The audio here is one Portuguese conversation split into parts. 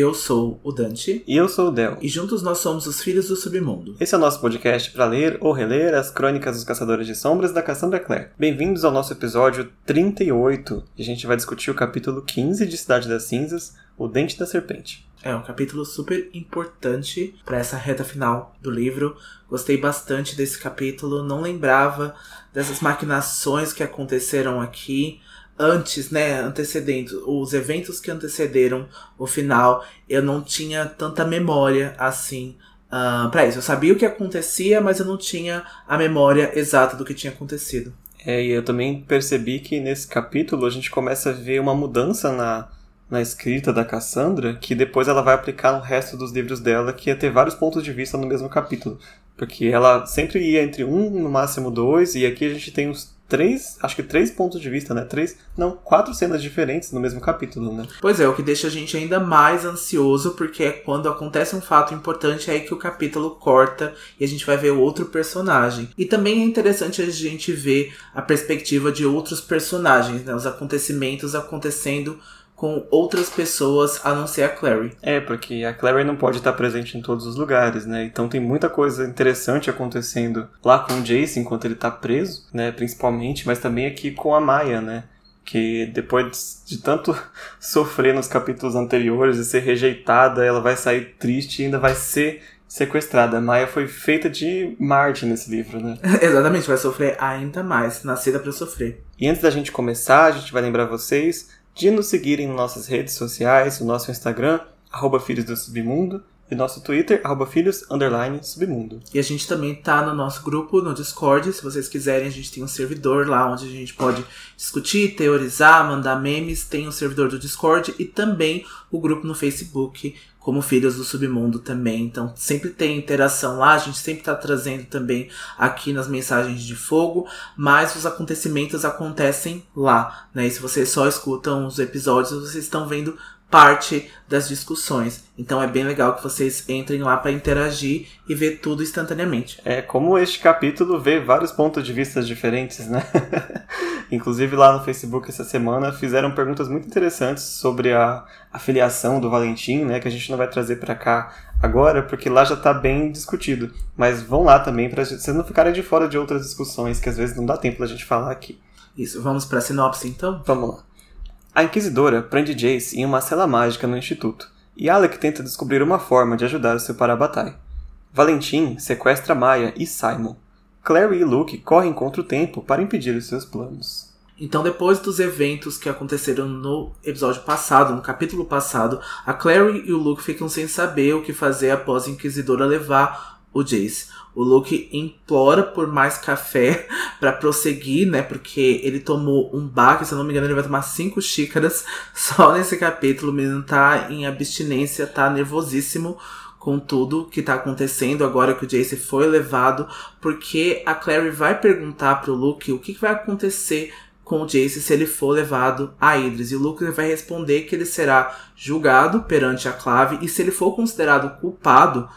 Eu sou o Dante. E eu sou o Del. E juntos nós somos os Filhos do Submundo. Esse é o nosso podcast para ler ou reler as crônicas dos Caçadores de Sombras da Cassandra Clare. Bem-vindos ao nosso episódio 38, e a gente vai discutir o capítulo 15 de Cidade das Cinzas, O Dente da Serpente. É um capítulo super importante para essa reta final do livro. Gostei bastante desse capítulo, não lembrava dessas maquinações que aconteceram aqui antes, né, antecedendo os eventos que antecederam o final, eu não tinha tanta memória assim uh, para isso. Eu sabia o que acontecia, mas eu não tinha a memória exata do que tinha acontecido. É, e eu também percebi que nesse capítulo a gente começa a ver uma mudança na, na escrita da Cassandra, que depois ela vai aplicar no resto dos livros dela, que ia ter vários pontos de vista no mesmo capítulo. Porque ela sempre ia entre um, no máximo dois, e aqui a gente tem uns três, acho que três pontos de vista, né? Três, não, quatro cenas diferentes no mesmo capítulo, né? Pois é, o que deixa a gente ainda mais ansioso, porque é quando acontece um fato importante é aí que o capítulo corta e a gente vai ver outro personagem. E também é interessante a gente ver a perspectiva de outros personagens, né? Os acontecimentos acontecendo com outras pessoas a não ser a Clary. É, porque a Clary não pode estar presente em todos os lugares, né? Então tem muita coisa interessante acontecendo lá com o Jace enquanto ele tá preso, né? Principalmente, mas também aqui com a Maya, né? Que depois de tanto sofrer nos capítulos anteriores e ser rejeitada, ela vai sair triste e ainda vai ser sequestrada. A Maya foi feita de Marte nesse livro, né? Exatamente, vai sofrer ainda mais, nascida para sofrer. E antes da gente começar, a gente vai lembrar vocês de nos seguirem em nossas redes sociais, o nosso Instagram, arroba Filhos do Submundo, e nosso Twitter, arroba filhos, underline, submundo. E a gente também tá no nosso grupo no Discord, se vocês quiserem, a gente tem um servidor lá onde a gente pode discutir, teorizar, mandar memes, tem o um servidor do Discord e também o grupo no Facebook, como Filhos do Submundo também. Então sempre tem interação lá, a gente sempre tá trazendo também aqui nas mensagens de fogo, mas os acontecimentos acontecem lá, né? E se vocês só escutam os episódios, vocês estão vendo parte das discussões. Então é bem legal que vocês entrem lá para interagir e ver tudo instantaneamente. É como este capítulo vê vários pontos de vista diferentes, né? Inclusive lá no Facebook essa semana fizeram perguntas muito interessantes sobre a afiliação do Valentim, né? Que a gente não vai trazer para cá agora, porque lá já está bem discutido. Mas vão lá também para vocês não ficarem de fora de outras discussões que às vezes não dá tempo da gente falar aqui. Isso, vamos para a sinopse então? Vamos lá. A Inquisidora prende Jace em uma cela mágica no Instituto, e Alec tenta descobrir uma forma de ajudar o seu Parabatai. Valentim sequestra Maya e Simon. Clary e Luke correm contra o tempo para impedir os seus planos. Então, depois dos eventos que aconteceram no episódio passado, no capítulo passado, a Clary e o Luke ficam sem saber o que fazer após a Inquisidora levar o Jace. O Luke implora por mais café para prosseguir, né? Porque ele tomou um baque, se eu não me engano, ele vai tomar cinco xícaras só nesse capítulo. O menino tá em abstinência, tá nervosíssimo com tudo que tá acontecendo agora que o Jace foi levado, porque a Clary vai perguntar pro Luke o que, que vai acontecer com o Jace se ele for levado a Idris. E o Luke vai responder que ele será julgado perante a Clave e se ele for considerado culpado,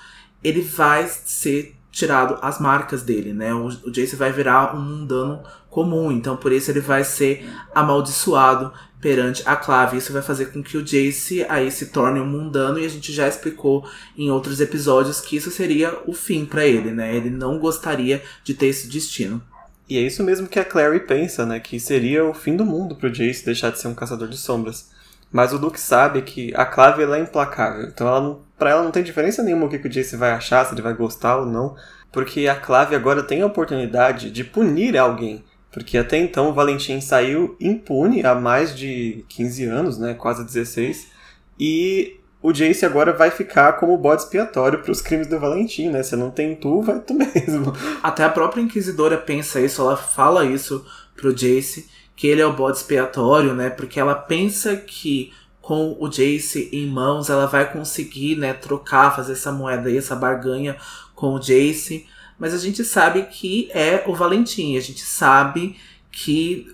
ele vai ser tirado as marcas dele, né? O, o Jace vai virar um mundano comum, então por isso ele vai ser amaldiçoado perante a clave. Isso vai fazer com que o Jace aí se torne um mundano e a gente já explicou em outros episódios que isso seria o fim para ele, né? Ele não gostaria de ter esse destino. E é isso mesmo que a Clary pensa, né? Que seria o fim do mundo pro Jace deixar de ser um caçador de sombras. Mas o Luke sabe que a clave é implacável. Então ela não, pra ela não tem diferença nenhuma o que, que o Jace vai achar, se ele vai gostar ou não. Porque a clave agora tem a oportunidade de punir alguém. Porque até então o Valentim saiu impune há mais de 15 anos, né? Quase 16. E o Jace agora vai ficar como bode expiatório para os crimes do Valentim, né? Se não tem tu, vai tu mesmo. Até a própria Inquisidora pensa isso, ela fala isso pro Jace que ele é o bode expiatório, né? Porque ela pensa que com o Jace em mãos ela vai conseguir, né, trocar, fazer essa moeda aí, essa barganha com o Jace. Mas a gente sabe que é o Valentim, a gente sabe que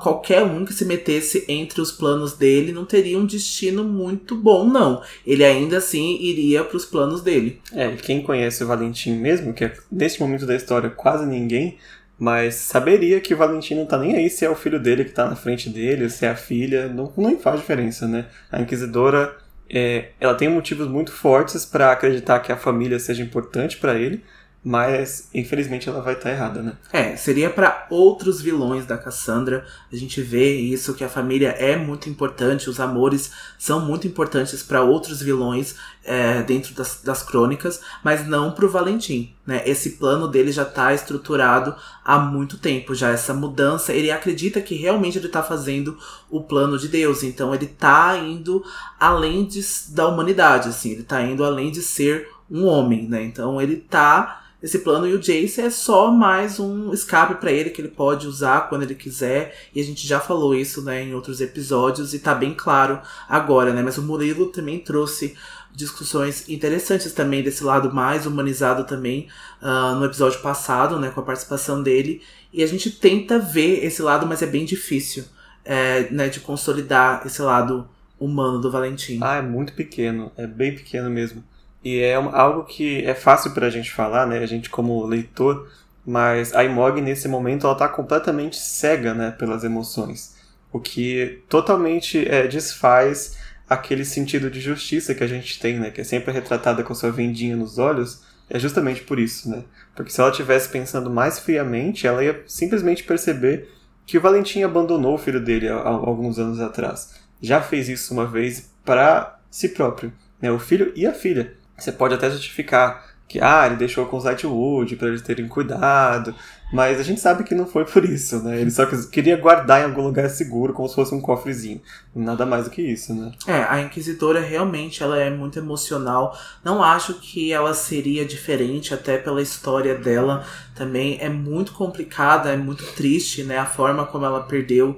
qualquer um que se metesse entre os planos dele não teria um destino muito bom, não. Ele ainda assim iria para os planos dele. É, quem conhece o Valentim mesmo, que é, nesse momento da história quase ninguém, mas saberia que o Valentim não tá nem aí se é o filho dele que tá na frente dele, se é a filha, não, não faz diferença, né? A Inquisidora é, ela tem motivos muito fortes para acreditar que a família seja importante para ele, mas infelizmente ela vai estar tá errada, né? É, seria para outros vilões da Cassandra. A gente vê isso que a família é muito importante, os amores são muito importantes para outros vilões é, dentro das, das crônicas, mas não para o Valentim. Né? Esse plano dele já está estruturado há muito tempo, já essa mudança. Ele acredita que realmente ele está fazendo o plano de Deus, então ele está indo além de, da humanidade, assim, ele está indo além de ser um homem, né? Então ele tá esse plano e o Jace é só mais um escape para ele que ele pode usar quando ele quiser. E a gente já falou isso, né, em outros episódios e tá bem claro agora, né? Mas o Murilo também trouxe discussões interessantes também desse lado mais humanizado também uh, no episódio passado, né, com a participação dele. E a gente tenta ver esse lado, mas é bem difícil, é, né, de consolidar esse lado humano do Valentim. Ah, é muito pequeno, é bem pequeno mesmo. E é algo que é fácil para a gente falar, né? A gente como leitor, mas a Imog nesse momento ela está completamente cega, né, pelas emoções, o que totalmente é, desfaz aquele sentido de justiça que a gente tem, né, que é sempre retratada com sua vendinha nos olhos, é justamente por isso, né? Porque se ela tivesse pensando mais friamente, ela ia simplesmente perceber que o Valentim abandonou o filho dele há alguns anos atrás. Já fez isso uma vez para si próprio, né? O filho e a filha. Você pode até justificar que ah, ele deixou com os Lightwood para eles terem cuidado, mas a gente sabe que não foi por isso, né? Ele só queria guardar em algum lugar seguro, como se fosse um cofrezinho. Nada mais do que isso, né? É, a Inquisidora realmente ela é muito emocional. Não acho que ela seria diferente, até pela história dela também. É muito complicada, é muito triste, né? A forma como ela perdeu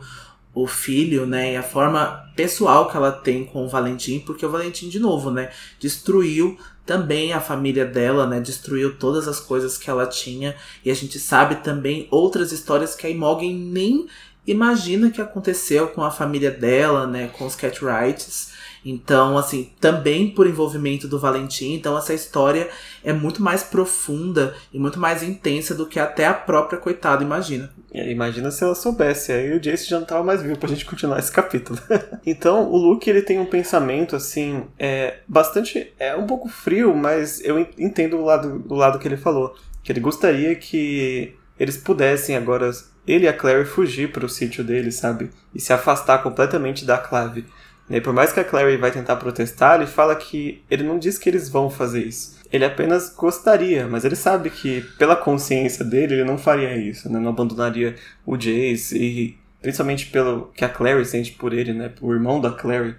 o filho, né, e a forma pessoal que ela tem com o Valentim, porque o Valentim, de novo, né, destruiu também a família dela, né, destruiu todas as coisas que ela tinha, e a gente sabe também outras histórias que a Imogen nem imagina que aconteceu com a família dela, né, com os Catwrights, então, assim, também por envolvimento do Valentim, então essa história é muito mais profunda e muito mais intensa do que até a própria coitada imagina. É, imagina se ela soubesse, aí o Jace já não tava mais vivo pra gente continuar esse capítulo. então, o Luke, ele tem um pensamento, assim, é bastante, é um pouco frio, mas eu entendo o lado, o lado que ele falou. Que ele gostaria que eles pudessem agora, ele e a Clary, fugir para o sítio dele, sabe? E se afastar completamente da Clave. E por mais que a Clary vai tentar protestar, ele fala que ele não diz que eles vão fazer isso. Ele apenas gostaria, mas ele sabe que, pela consciência dele, ele não faria isso, né? Não abandonaria o Jace e principalmente pelo que a Clary sente por ele, né? O irmão da Clary.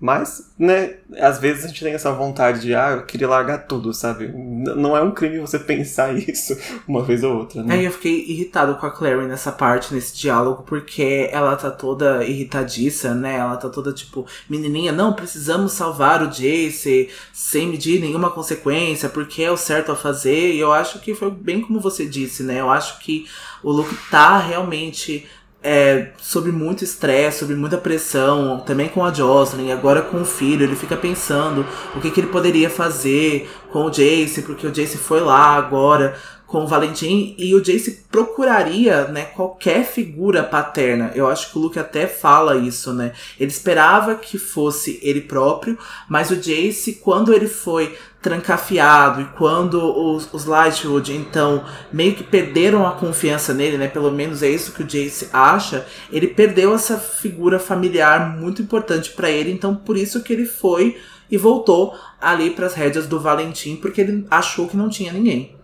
Mas, né, às vezes a gente tem essa vontade de, ah, eu queria largar tudo, sabe? não é um crime você pensar isso uma vez ou outra, né? Aí eu fiquei irritado com a Clary nessa parte, nesse diálogo, porque ela tá toda irritadiça, né? Ela tá toda tipo, menininha, não, precisamos salvar o Jace sem medir nenhuma consequência, porque é o certo a fazer. E eu acho que foi bem como você disse, né? Eu acho que o Luke tá realmente é, sobre muito estresse, sobre muita pressão, também com a Jocelyn, agora com o filho, ele fica pensando o que, que ele poderia fazer com o Jace, porque o Jace foi lá agora com o Valentim e o Jace procuraria, né, qualquer figura paterna. Eu acho que o Luke até fala isso, né? Ele esperava que fosse ele próprio, mas o Jace, quando ele foi trancafiado e quando os, os Lightwood, então, meio que perderam a confiança nele, né? Pelo menos é isso que o Jace acha. Ele perdeu essa figura familiar muito importante para ele, então por isso que ele foi e voltou ali para as rédeas do Valentim, porque ele achou que não tinha ninguém.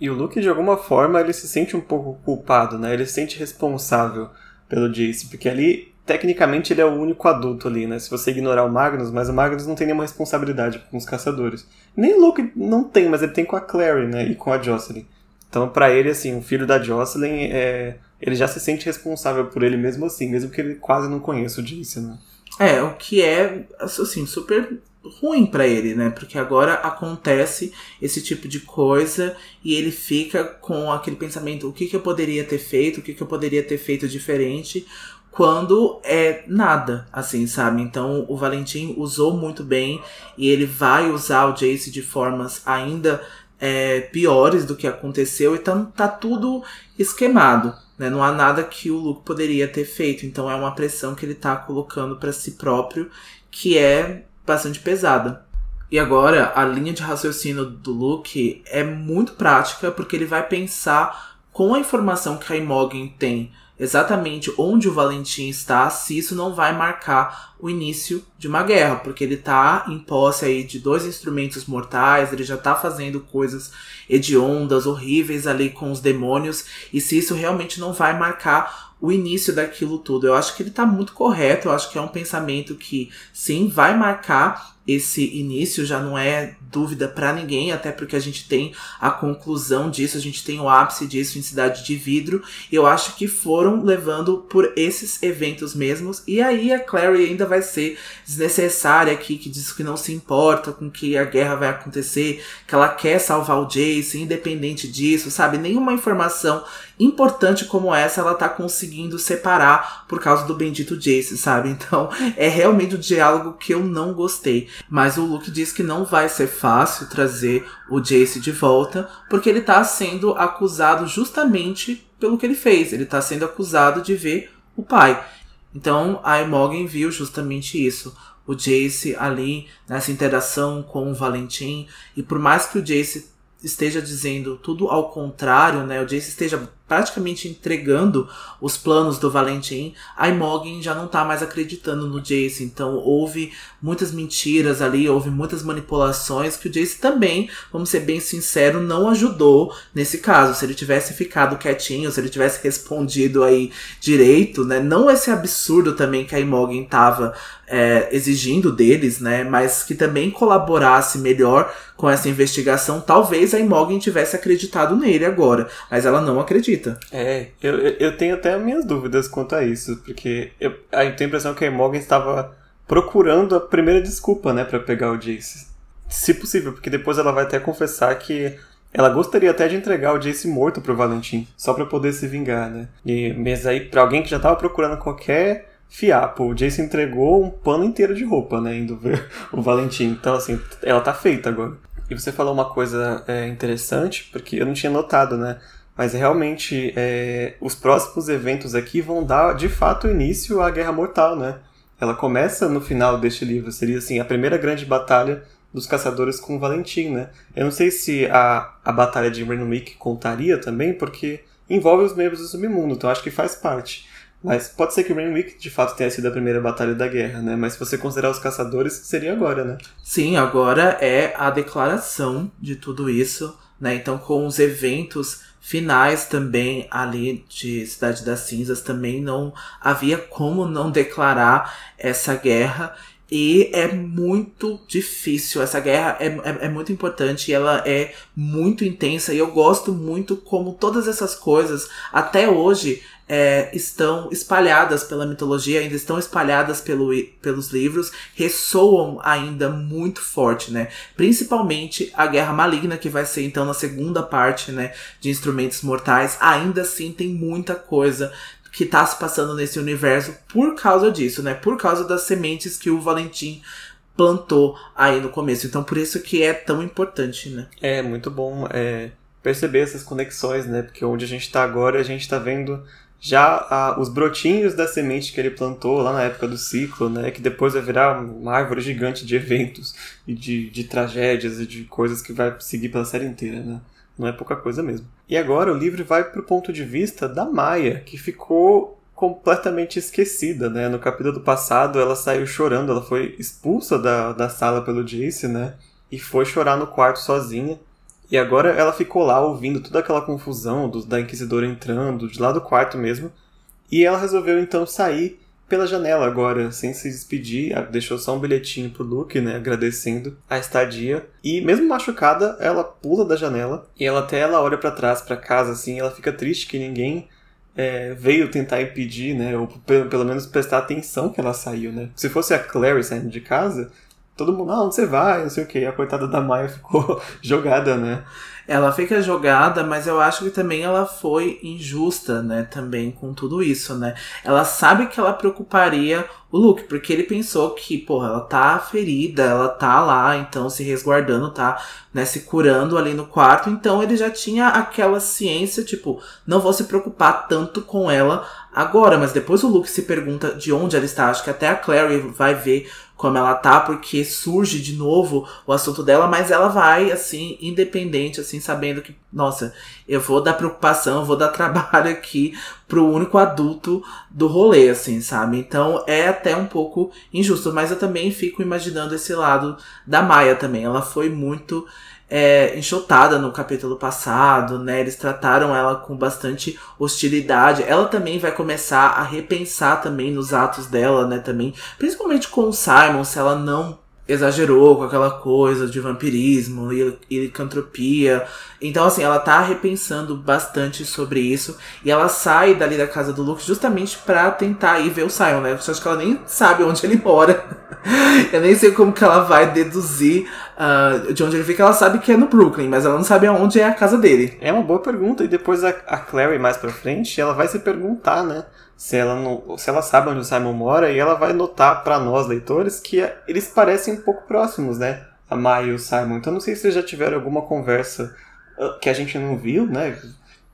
E o Luke, de alguma forma, ele se sente um pouco culpado, né? Ele se sente responsável pelo Jace, porque ali, tecnicamente, ele é o único adulto ali, né? Se você ignorar o Magnus, mas o Magnus não tem nenhuma responsabilidade com os caçadores. Nem o Luke não tem, mas ele tem com a Clary, né? E com a Jocelyn. Então, para ele, assim, o filho da Jocelyn, é... ele já se sente responsável por ele mesmo assim, mesmo que ele quase não conheça o Jace, né? É, o que é, assim, super ruim para ele, né? Porque agora acontece esse tipo de coisa e ele fica com aquele pensamento: o que, que eu poderia ter feito, o que, que eu poderia ter feito diferente, quando é nada, assim, sabe? Então o Valentim usou muito bem e ele vai usar o Jace de formas ainda é, piores do que aconteceu, então tá tudo esquemado. Né? Não há nada que o Luke poderia ter feito, então é uma pressão que ele tá colocando para si próprio, que é bastante pesada. E agora, a linha de raciocínio do Luke é muito prática, porque ele vai pensar com a informação que a Imogen tem exatamente onde o Valentim está, se isso não vai marcar o início de uma guerra, porque ele está em posse aí de dois instrumentos mortais, ele já está fazendo coisas hediondas, horríveis ali com os demônios, e se isso realmente não vai marcar o início daquilo tudo. Eu acho que ele está muito correto, eu acho que é um pensamento que sim vai marcar esse início já não é dúvida para ninguém, até porque a gente tem a conclusão disso, a gente tem o ápice disso em Cidade de Vidro. Eu acho que foram levando por esses eventos mesmos. E aí a Clary ainda vai ser desnecessária aqui, que diz que não se importa com que a guerra vai acontecer, que ela quer salvar o Jace, independente disso, sabe? Nenhuma informação importante como essa ela tá conseguindo separar por causa do bendito Jace, sabe? Então é realmente o um diálogo que eu não gostei. Mas o Luke diz que não vai ser fácil trazer o Jace de volta, porque ele tá sendo acusado justamente pelo que ele fez. Ele tá sendo acusado de ver o pai. Então a Imogen viu justamente isso. O Jace ali nessa interação com o Valentim. E por mais que o Jace esteja dizendo tudo ao contrário, né? O Jace esteja praticamente entregando os planos do Valentim, a Imogen já não tá mais acreditando no Jace. Então houve muitas mentiras ali, houve muitas manipulações que o Jace também, vamos ser bem sinceros, não ajudou nesse caso. Se ele tivesse ficado quietinho, se ele tivesse respondido aí direito, né? Não esse absurdo também que a Imogen tava é, exigindo deles, né? Mas que também colaborasse melhor com essa investigação. Talvez a Imogen tivesse acreditado nele agora, mas ela não acredita É, eu, eu tenho até minhas dúvidas quanto a isso, porque eu, eu tenho a impressão que a Morgan estava procurando a primeira desculpa, né, para pegar o Jace. Se possível, porque depois ela vai até confessar que ela gostaria até de entregar o Jace morto pro Valentim, só para poder se vingar, né? E, mas aí, pra alguém que já tava procurando qualquer fiapo, o Jace entregou um pano inteiro de roupa, né, indo ver o Valentim. Então, assim, ela tá feita agora. E você falou uma coisa é, interessante, porque eu não tinha notado, né? Mas realmente, é, os próximos eventos aqui vão dar de fato início à Guerra Mortal, né? Ela começa no final deste livro, seria assim, a primeira grande batalha dos caçadores com Valentim, né? Eu não sei se a, a batalha de Renwick contaria também, porque envolve os membros do submundo, então acho que faz parte. Mas pode ser que Renwick de fato tenha sido a primeira batalha da guerra, né? Mas se você considerar os caçadores, seria agora, né? Sim, agora é a declaração de tudo isso, né? Então, com os eventos finais também ali de Cidade das Cinzas também não havia como não declarar essa guerra e é muito difícil. Essa guerra é, é, é, muito importante e ela é muito intensa. E eu gosto muito como todas essas coisas, até hoje, é, estão espalhadas pela mitologia, ainda estão espalhadas pelo, pelos livros, ressoam ainda muito forte, né? Principalmente a Guerra Maligna, que vai ser então na segunda parte, né, de Instrumentos Mortais, ainda assim tem muita coisa que tá se passando nesse universo por causa disso, né? Por causa das sementes que o Valentim plantou aí no começo. Então por isso que é tão importante, né? É muito bom é, perceber essas conexões, né? Porque onde a gente tá agora, a gente tá vendo já a, os brotinhos da semente que ele plantou lá na época do ciclo, né, que depois vai virar uma árvore gigante de eventos e de, de tragédias e de coisas que vai seguir pela série inteira, né? Não é pouca coisa mesmo. E agora o livro vai para o ponto de vista da Maia, que ficou completamente esquecida, né? No capítulo passado ela saiu chorando, ela foi expulsa da, da sala pelo Jace, né? E foi chorar no quarto sozinha. E agora ela ficou lá ouvindo toda aquela confusão do, da Inquisidora entrando, de lá do quarto mesmo. E ela resolveu então sair pela janela agora, sem se despedir, deixou só um bilhetinho pro Luke, né, agradecendo a estadia. E mesmo machucada, ela pula da janela e ela até ela olha para trás, para casa assim, ela fica triste que ninguém é, veio tentar impedir, né, ou pelo menos prestar atenção que ela saiu, né. Se fosse a Clary saindo de casa, todo mundo, ah, onde você vai? Não sei o que. A coitada da Maia ficou jogada, né? Ela fica jogada, mas eu acho que também ela foi injusta, né? Também com tudo isso, né? Ela sabe que ela preocuparia o Luke, porque ele pensou que, porra, ela tá ferida, ela tá lá, então se resguardando, tá, né, se curando ali no quarto, então ele já tinha aquela ciência, tipo, não vou se preocupar tanto com ela agora, mas depois o Luke se pergunta de onde ela está, acho que até a Clary vai ver como ela tá, porque surge de novo o assunto dela, mas ela vai, assim, independente, assim, sabendo que, nossa, eu vou dar preocupação, eu vou dar trabalho aqui pro único adulto do rolê, assim, sabe? Então é até um pouco injusto, mas eu também fico imaginando esse lado da Maia também. Ela foi muito é, enxotada no capítulo passado, né? Eles trataram ela com bastante hostilidade. Ela também vai começar a repensar também nos atos dela, né? Também, principalmente com o Simon, se ela não exagerou com aquela coisa de vampirismo e, licantropia. Então, assim, ela tá repensando bastante sobre isso. E ela sai dali da casa do Luke justamente pra tentar ir ver o Simon, né? Eu acho que ela nem sabe onde ele mora. Eu nem sei como que ela vai deduzir uh, de onde ele fica. Ela sabe que é no Brooklyn, mas ela não sabe aonde é a casa dele. É uma boa pergunta. E depois a, a Clary, mais pra frente, ela vai se perguntar, né? se ela, não, se ela sabe onde o Simon mora, e ela vai notar para nós, leitores, que eles parecem um pouco próximos, né? A Maya e o Simon. Então não sei se vocês já tiveram alguma conversa ah, que a gente não viu, né?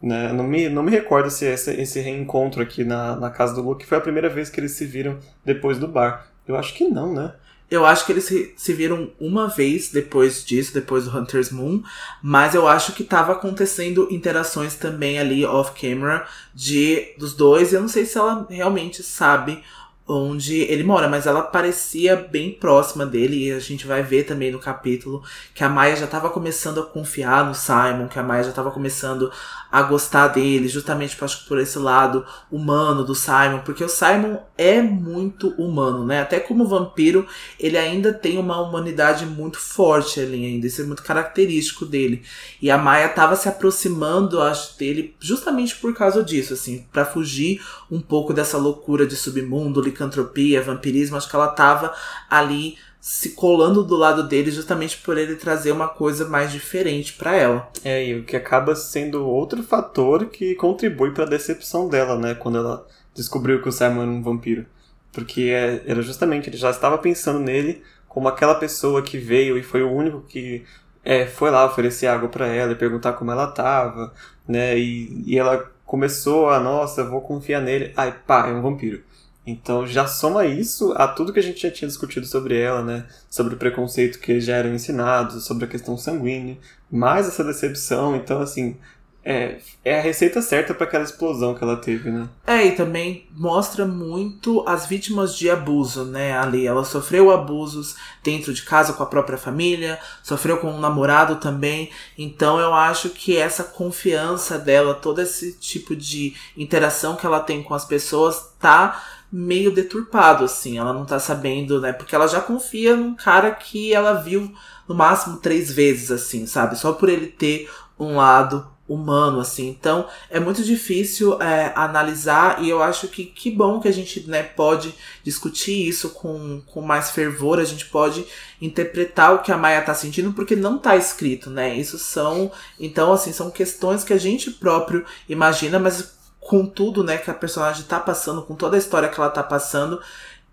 né? Não, me, não me recordo se esse, esse reencontro aqui na, na casa do Luke foi a primeira vez que eles se viram depois do bar. Eu acho que não, né? Eu acho que eles se, se viram uma vez depois disso, depois do Hunter's Moon, mas eu acho que tava acontecendo interações também ali off-camera de dos dois. Eu não sei se ela realmente sabe onde ele mora, mas ela parecia bem próxima dele e a gente vai ver também no capítulo que a Maia já estava começando a confiar no Simon, que a Maia já estava começando a gostar dele, justamente acho, por esse lado humano do Simon, porque o Simon é muito humano, né? Até como vampiro, ele ainda tem uma humanidade muito forte ali ainda, isso é muito característico dele. E a Maia estava se aproximando, acho, dele justamente por causa disso, assim, para fugir um pouco dessa loucura de submundo, licantropia, vampirismo, acho que ela tava ali se colando do lado dele justamente por ele trazer uma coisa mais diferente para ela. É, e o que acaba sendo outro fator que contribui para a decepção dela, né, quando ela descobriu que o Simon era um vampiro. Porque é, era justamente, ele já estava pensando nele como aquela pessoa que veio e foi o único que é, foi lá oferecer água para ela e perguntar como ela tava, né, e, e ela começou a, nossa, vou confiar nele, ai pá, é um vampiro. Então já soma isso a tudo que a gente já tinha discutido sobre ela, né? Sobre o preconceito que já eram ensinados, sobre a questão sanguínea, mais essa decepção. Então, assim, é, é a receita certa para aquela explosão que ela teve, né? É, e também mostra muito as vítimas de abuso, né? Ali, ela sofreu abusos dentro de casa com a própria família, sofreu com um namorado também. Então eu acho que essa confiança dela, todo esse tipo de interação que ela tem com as pessoas, tá meio deturpado, assim. Ela não tá sabendo, né? Porque ela já confia num cara que ela viu no máximo três vezes, assim, sabe? Só por ele ter um lado humano, assim. Então, é muito difícil é, analisar e eu acho que que bom que a gente né, pode discutir isso com, com mais fervor, a gente pode interpretar o que a Maia tá sentindo, porque não tá escrito, né? Isso são, então, assim, são questões que a gente próprio imagina, mas com tudo, né, que a personagem tá passando, com toda a história que ela tá passando,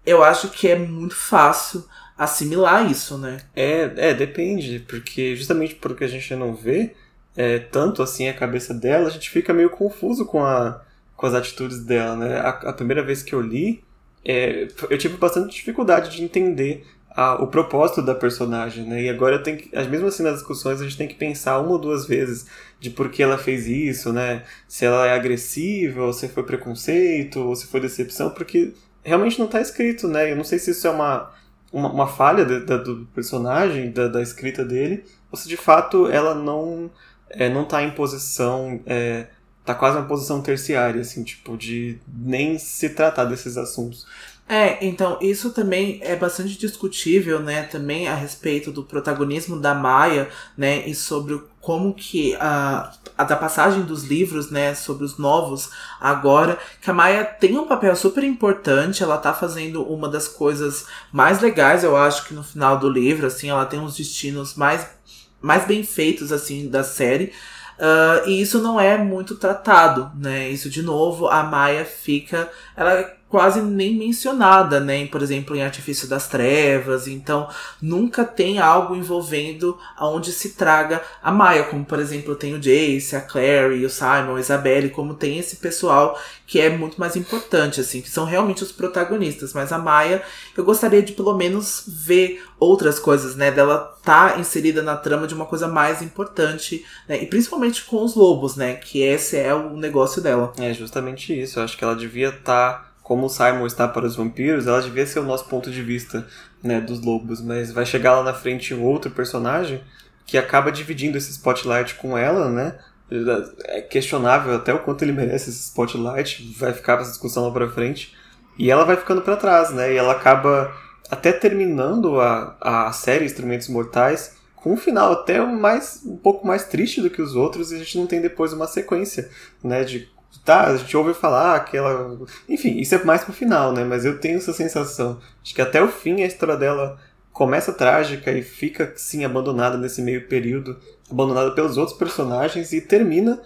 eu acho que é muito fácil assimilar isso, né? É, é, depende, porque justamente porque a gente não vê é, tanto assim a cabeça dela, a gente fica meio confuso com, a, com as atitudes dela, né? A, a primeira vez que eu li, é, eu tive bastante dificuldade de entender a, o propósito da personagem, né? E agora tem que, mesmo assim nas discussões, a gente tem que pensar uma ou duas vezes de por que ela fez isso, né? Se ela é agressiva, ou se foi preconceito, ou se foi decepção, porque realmente não está escrito, né? Eu não sei se isso é uma, uma, uma falha de, do personagem, da, da, escrita dele, ou se de fato ela não é, não está em posição é, tá quase uma posição terciária, assim, tipo, de nem se tratar desses assuntos. É, então, isso também é bastante discutível, né, também a respeito do protagonismo da Maia, né, e sobre como que a, a da passagem dos livros, né, sobre os novos agora, que a Maia tem um papel super importante, ela tá fazendo uma das coisas mais legais, eu acho que no final do livro, assim, ela tem uns destinos mais, mais bem feitos, assim, da série, Uh, e isso não é muito tratado, né? Isso, de novo, a Maia fica. Ela quase nem mencionada, né? Por exemplo, em Artifício das Trevas. Então, nunca tem algo envolvendo aonde se traga a Maia, como por exemplo tem o Jace, a Clary, o Simon, a Isabelle, como tem esse pessoal que é muito mais importante, assim, que são realmente os protagonistas. Mas a Maia, eu gostaria de pelo menos ver outras coisas, né? Dela tá inserida na trama de uma coisa mais importante, né? E principalmente com os lobos, né? Que esse é o negócio dela. É justamente isso. Eu acho que ela devia estar. Tá como o Simon está para os vampiros, ela devia ser o nosso ponto de vista né, dos lobos, mas vai chegar lá na frente um outro personagem que acaba dividindo esse spotlight com ela, né? É questionável até o quanto ele merece esse spotlight, vai ficar essa discussão lá pra frente. E ela vai ficando para trás, né? E ela acaba até terminando a, a série Instrumentos Mortais com um final até mais um pouco mais triste do que os outros e a gente não tem depois uma sequência, né, de tá, a gente ouve falar que ela. Enfim, isso é mais pro final, né? Mas eu tenho essa sensação. Acho que até o fim a história dela começa trágica e fica, sim, abandonada nesse meio período, abandonada pelos outros personagens e termina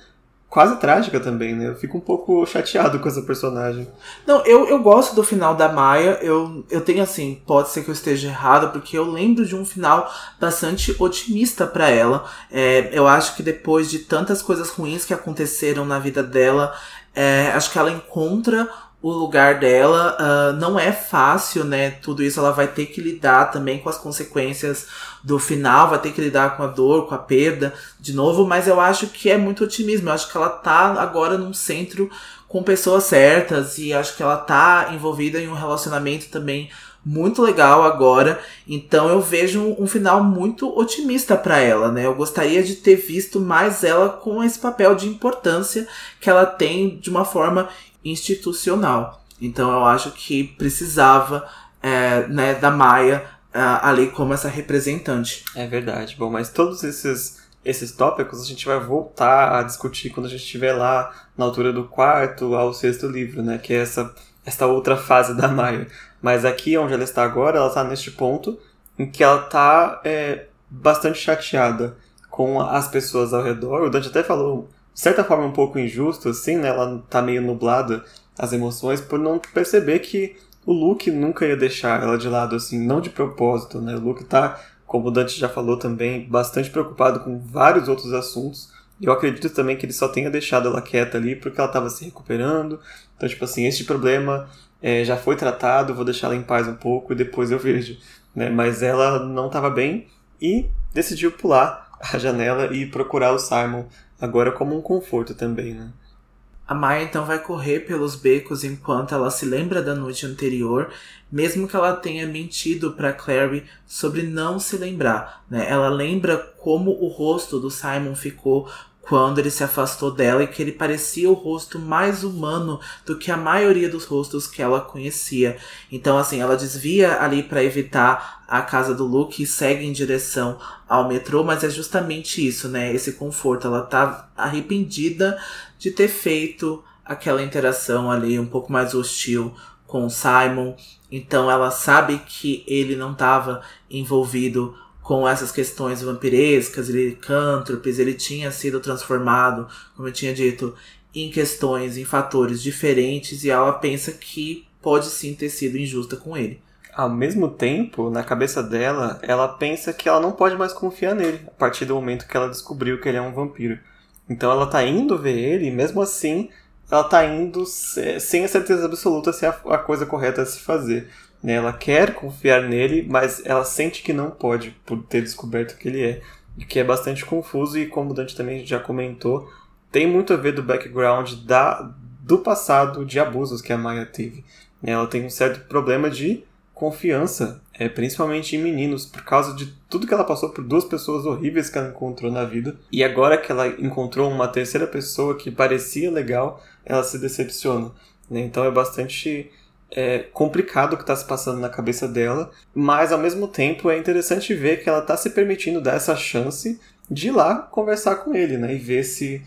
quase trágica também, né? Eu fico um pouco chateado com essa personagem. Não, eu, eu gosto do final da Maia. Eu, eu tenho assim, pode ser que eu esteja errado, porque eu lembro de um final bastante otimista para ela. É, eu acho que depois de tantas coisas ruins que aconteceram na vida dela, é, acho que ela encontra o lugar dela. Uh, não é fácil, né? Tudo isso ela vai ter que lidar também com as consequências do final, vai ter que lidar com a dor, com a perda de novo, mas eu acho que é muito otimismo. Eu acho que ela tá agora num centro com pessoas certas e acho que ela tá envolvida em um relacionamento também muito legal agora. Então eu vejo um final muito otimista para ela, né? Eu gostaria de ter visto mais ela com esse papel de importância que ela tem de uma forma institucional. Então eu acho que precisava é, né, da Maia ali como essa representante. É verdade. Bom, mas todos esses esses tópicos a gente vai voltar a discutir quando a gente estiver lá na altura do quarto ao sexto livro, né? Que é essa, essa outra fase da Maia. Mas aqui onde ela está agora, ela está neste ponto em que ela está é, bastante chateada com as pessoas ao redor. O Dante até falou, de certa forma, um pouco injusto, assim, né? Ela está meio nublada as emoções por não perceber que o Luke nunca ia deixar ela de lado, assim, não de propósito, né? O Luke tá, como o Dante já falou também, bastante preocupado com vários outros assuntos. Eu acredito também que ele só tenha deixado ela quieta ali porque ela estava se recuperando. Então, tipo assim, este problema é, já foi tratado, vou deixar ela em paz um pouco e depois eu vejo. Né? Mas ela não estava bem e decidiu pular a janela e procurar o Simon agora como um conforto também, né? A Maya então vai correr pelos becos enquanto ela se lembra da noite anterior, mesmo que ela tenha mentido para Clary sobre não se lembrar. Né? Ela lembra como o rosto do Simon ficou quando ele se afastou dela e que ele parecia o rosto mais humano do que a maioria dos rostos que ela conhecia. Então, assim, ela desvia ali para evitar a casa do Luke e segue em direção ao metrô, mas é justamente isso, né? Esse conforto. Ela tá arrependida de ter feito aquela interação ali um pouco mais hostil com o Simon. Então ela sabe que ele não estava envolvido com essas questões vampirescas, licântropes, ele tinha sido transformado, como eu tinha dito, em questões, em fatores diferentes, e ela pensa que pode sim ter sido injusta com ele. Ao mesmo tempo, na cabeça dela, ela pensa que ela não pode mais confiar nele, a partir do momento que ela descobriu que ele é um vampiro. Então ela tá indo ver ele, e mesmo assim, ela tá indo sem a certeza absoluta se é a coisa correta a se fazer. Né? Ela quer confiar nele, mas ela sente que não pode por ter descoberto que ele é. O que é bastante confuso e como o Dante também já comentou, tem muito a ver do background da, do passado de abusos que a Maya teve. Ela tem um certo problema de confiança, é, principalmente em meninos, por causa de tudo que ela passou por duas pessoas horríveis que ela encontrou na vida. E agora que ela encontrou uma terceira pessoa que parecia legal, ela se decepciona. Né? Então é bastante é, complicado o que está se passando na cabeça dela, mas ao mesmo tempo é interessante ver que ela está se permitindo dar essa chance de ir lá conversar com ele, né? E ver se,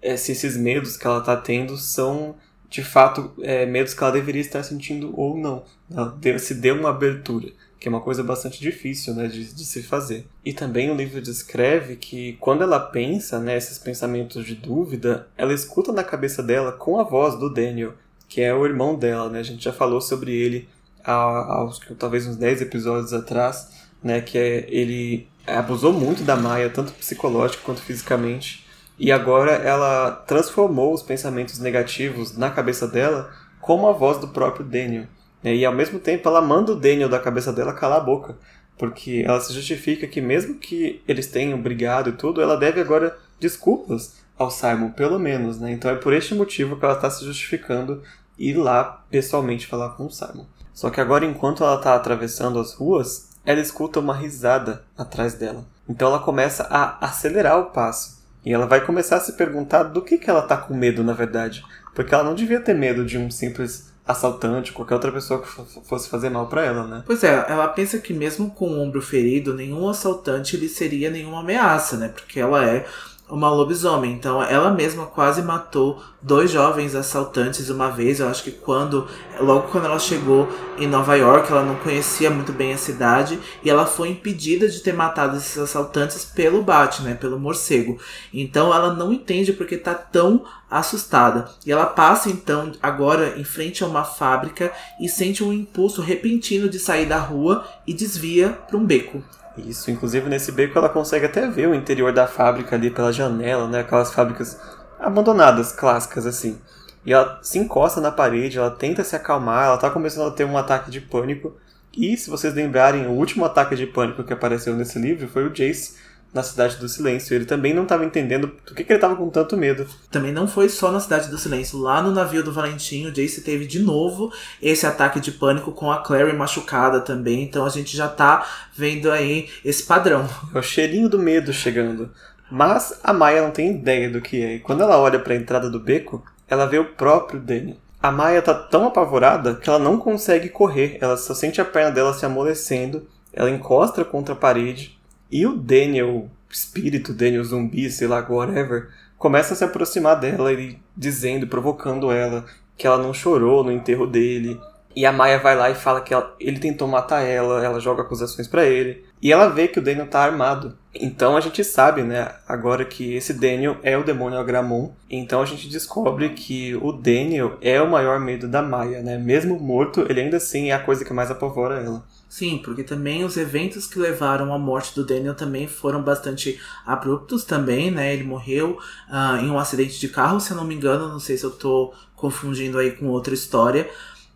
é, se esses medos que ela está tendo são de fato é, medos que ela deveria estar sentindo ou não. Ela se deu uma abertura, que é uma coisa bastante difícil né, de, de se fazer. E também o livro descreve que quando ela pensa né, pensamentos de dúvida, ela escuta na cabeça dela com a voz do Daniel que é o irmão dela, né? A gente já falou sobre ele há, há talvez uns 10 episódios atrás, né? Que é, ele abusou muito da Maia, tanto psicológico quanto fisicamente. E agora ela transformou os pensamentos negativos na cabeça dela como a voz do próprio Daniel. Né? E ao mesmo tempo ela manda o Daniel da cabeça dela calar a boca. Porque ela se justifica que mesmo que eles tenham brigado e tudo, ela deve agora desculpas ao Simon, pelo menos, né? Então é por este motivo que ela está se justificando ir lá pessoalmente falar com o Simon. Só que agora, enquanto ela está atravessando as ruas, ela escuta uma risada atrás dela. Então ela começa a acelerar o passo. E ela vai começar a se perguntar do que, que ela está com medo, na verdade. Porque ela não devia ter medo de um simples assaltante, qualquer outra pessoa que fosse fazer mal para ela, né? Pois é, ela pensa que mesmo com o ombro ferido, nenhum assaltante lhe seria nenhuma ameaça, né? Porque ela é uma lobisomem. Então ela mesma quase matou dois jovens assaltantes uma vez. Eu acho que quando, logo quando ela chegou em Nova York, ela não conhecia muito bem a cidade e ela foi impedida de ter matado esses assaltantes pelo Bat, né, pelo morcego. Então ela não entende porque tá tão assustada. E ela passa então agora em frente a uma fábrica e sente um impulso repentino de sair da rua e desvia para um beco. Isso, inclusive nesse beco ela consegue até ver o interior da fábrica ali pela janela, né? Aquelas fábricas abandonadas, clássicas assim. E ela se encosta na parede, ela tenta se acalmar, ela tá começando a ter um ataque de pânico. E se vocês lembrarem, o último ataque de pânico que apareceu nesse livro foi o Jace na Cidade do Silêncio. Ele também não estava entendendo do que, que ele estava com tanto medo. Também não foi só na Cidade do Silêncio. Lá no navio do Valentim, o Jace teve de novo esse ataque de pânico com a Clary machucada também. Então a gente já tá vendo aí esse padrão. É o cheirinho do medo chegando. Mas a Maia não tem ideia do que é. E quando ela olha para a entrada do beco, ela vê o próprio Danny. A Maia tá tão apavorada que ela não consegue correr. Ela só sente a perna dela se amolecendo. Ela encosta contra a parede e o Daniel, espírito, Daniel zumbi, sei lá, whatever, começa a se aproximar dela e dizendo, provocando ela, que ela não chorou no enterro dele. E a Maia vai lá e fala que ela, ele tentou matar ela, ela joga acusações para ele. E ela vê que o Daniel tá armado. Então a gente sabe, né, agora que esse Daniel é o demônio Agramon. Então a gente descobre que o Daniel é o maior medo da Maia, né? Mesmo morto, ele ainda assim é a coisa que mais apavora ela. Sim, porque também os eventos que levaram à morte do Daniel também foram bastante abruptos também, né? Ele morreu uh, em um acidente de carro, se eu não me engano, não sei se eu tô confundindo aí com outra história.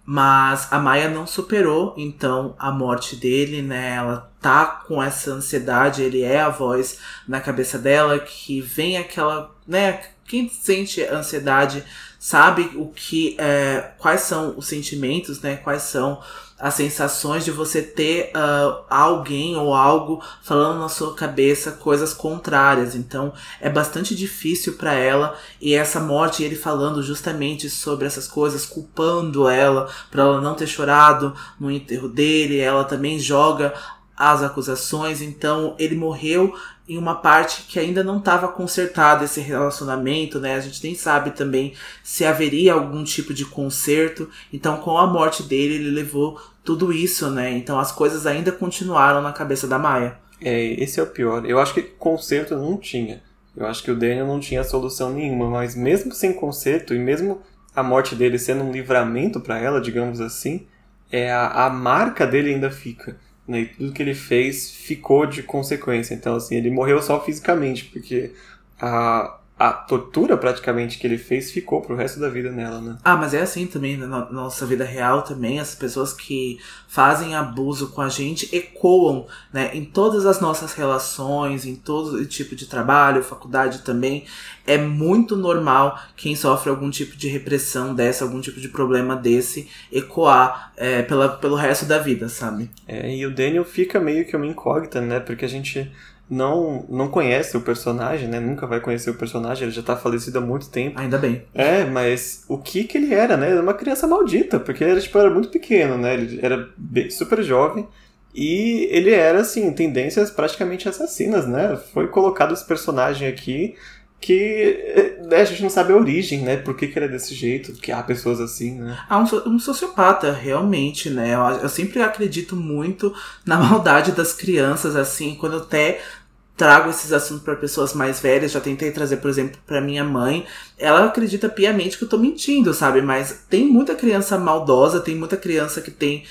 Mas a Maia não superou, então, a morte dele, né? Ela tá com essa ansiedade, ele é a voz na cabeça dela que vem aquela, né? Quem sente ansiedade sabe o que, é, quais são os sentimentos, né? Quais são as sensações de você ter uh, alguém ou algo falando na sua cabeça coisas contrárias. Então é bastante difícil para ela e essa morte ele falando justamente sobre essas coisas, culpando ela para ela não ter chorado no enterro dele. Ela também joga as acusações, então ele morreu em uma parte que ainda não estava consertado esse relacionamento, né? A gente nem sabe também se haveria algum tipo de conserto. Então, com a morte dele, ele levou tudo isso, né? Então, as coisas ainda continuaram na cabeça da Maia. É, esse é o pior. Eu acho que conserto não tinha. Eu acho que o Daniel não tinha solução nenhuma, mas mesmo sem conserto e mesmo a morte dele sendo um livramento para ela, digamos assim, é a, a marca dele ainda fica. Né? E tudo que ele fez ficou de consequência. Então, assim, ele morreu só fisicamente, porque a, a tortura praticamente que ele fez ficou pro resto da vida nela, né? Ah, mas é assim também na nossa vida real também, as pessoas que fazem abuso com a gente ecoam, né, em todas as nossas relações, em todo tipo de trabalho, faculdade também. É muito normal quem sofre algum tipo de repressão dessa, algum tipo de problema desse, ecoar é, pela, pelo resto da vida, sabe? É, e o Daniel fica meio que uma incógnita, né? Porque a gente não não conhece o personagem, né? Nunca vai conhecer o personagem, ele já tá falecido há muito tempo. Ainda bem. É, mas o que que ele era, né? Ele era uma criança maldita, porque ele era, tipo, era muito pequeno, né? Ele era bem, super jovem. E ele era, assim, tendências praticamente assassinas, né? Foi colocado esse personagem aqui que né, a gente não sabe a origem, né? Por que, que ele é desse jeito, que há pessoas assim, né? Há um, um sociopata, realmente, né? Eu, eu, sempre acredito muito na maldade das crianças, assim, quando até trago esses assuntos para pessoas mais velhas, já tentei trazer, por exemplo, para minha mãe. Ela acredita piamente que eu tô mentindo, sabe? Mas tem muita criança maldosa, tem muita criança que tem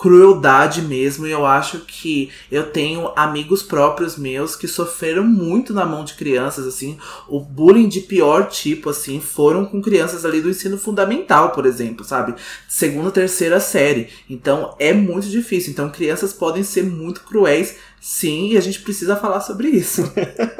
crueldade mesmo, e eu acho que eu tenho amigos próprios meus que sofreram muito na mão de crianças, assim, o bullying de pior tipo, assim, foram com crianças ali do ensino fundamental, por exemplo, sabe? Segunda, terceira série. Então é muito difícil. Então crianças podem ser muito cruéis, sim, e a gente precisa falar sobre isso.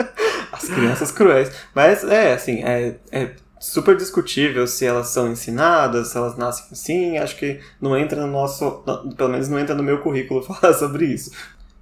As crianças cruéis. Mas é, assim, é, é super discutível se elas são ensinadas, se elas nascem assim. Acho que não entra no nosso. Pelo menos não entra no meu currículo falar sobre isso.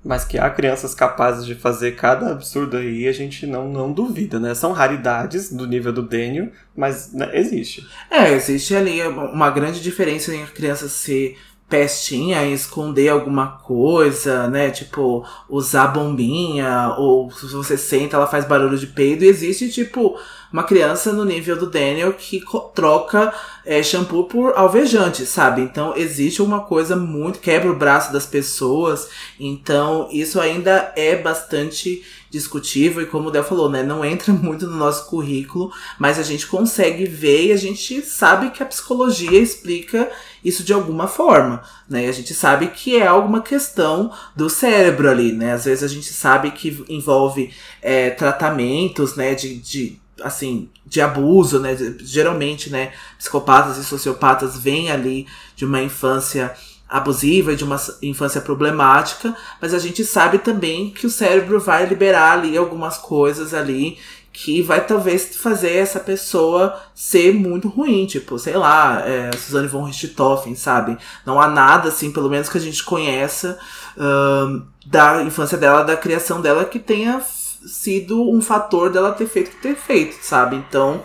Mas que há crianças capazes de fazer cada absurdo aí, a gente não, não duvida, né? São raridades do nível do Daniel, mas né, existe. É, existe ali uma grande diferença em a criança ser pestinha e esconder alguma coisa, né? Tipo, usar bombinha, ou se você senta, ela faz barulho de peido. E existe, tipo, uma criança no nível do Daniel que troca é, shampoo por alvejante, sabe? Então existe uma coisa muito. quebra o braço das pessoas. Então isso ainda é bastante discutível e como o Del falou, né, não entra muito no nosso currículo, mas a gente consegue ver e a gente sabe que a psicologia explica isso de alguma forma, né? A gente sabe que é alguma questão do cérebro ali, né? Às vezes a gente sabe que envolve é, tratamentos, né, de, de assim, de abuso, né? Geralmente, né, psicopatas e sociopatas vêm ali de uma infância abusiva de uma infância problemática, mas a gente sabe também que o cérebro vai liberar ali algumas coisas ali que vai talvez fazer essa pessoa ser muito ruim, tipo, sei lá, é, Suzane von Richthofen, sabe? Não há nada, assim, pelo menos que a gente conheça uh, da infância dela, da criação dela, que tenha sido um fator dela ter feito o que ter feito, sabe? Então,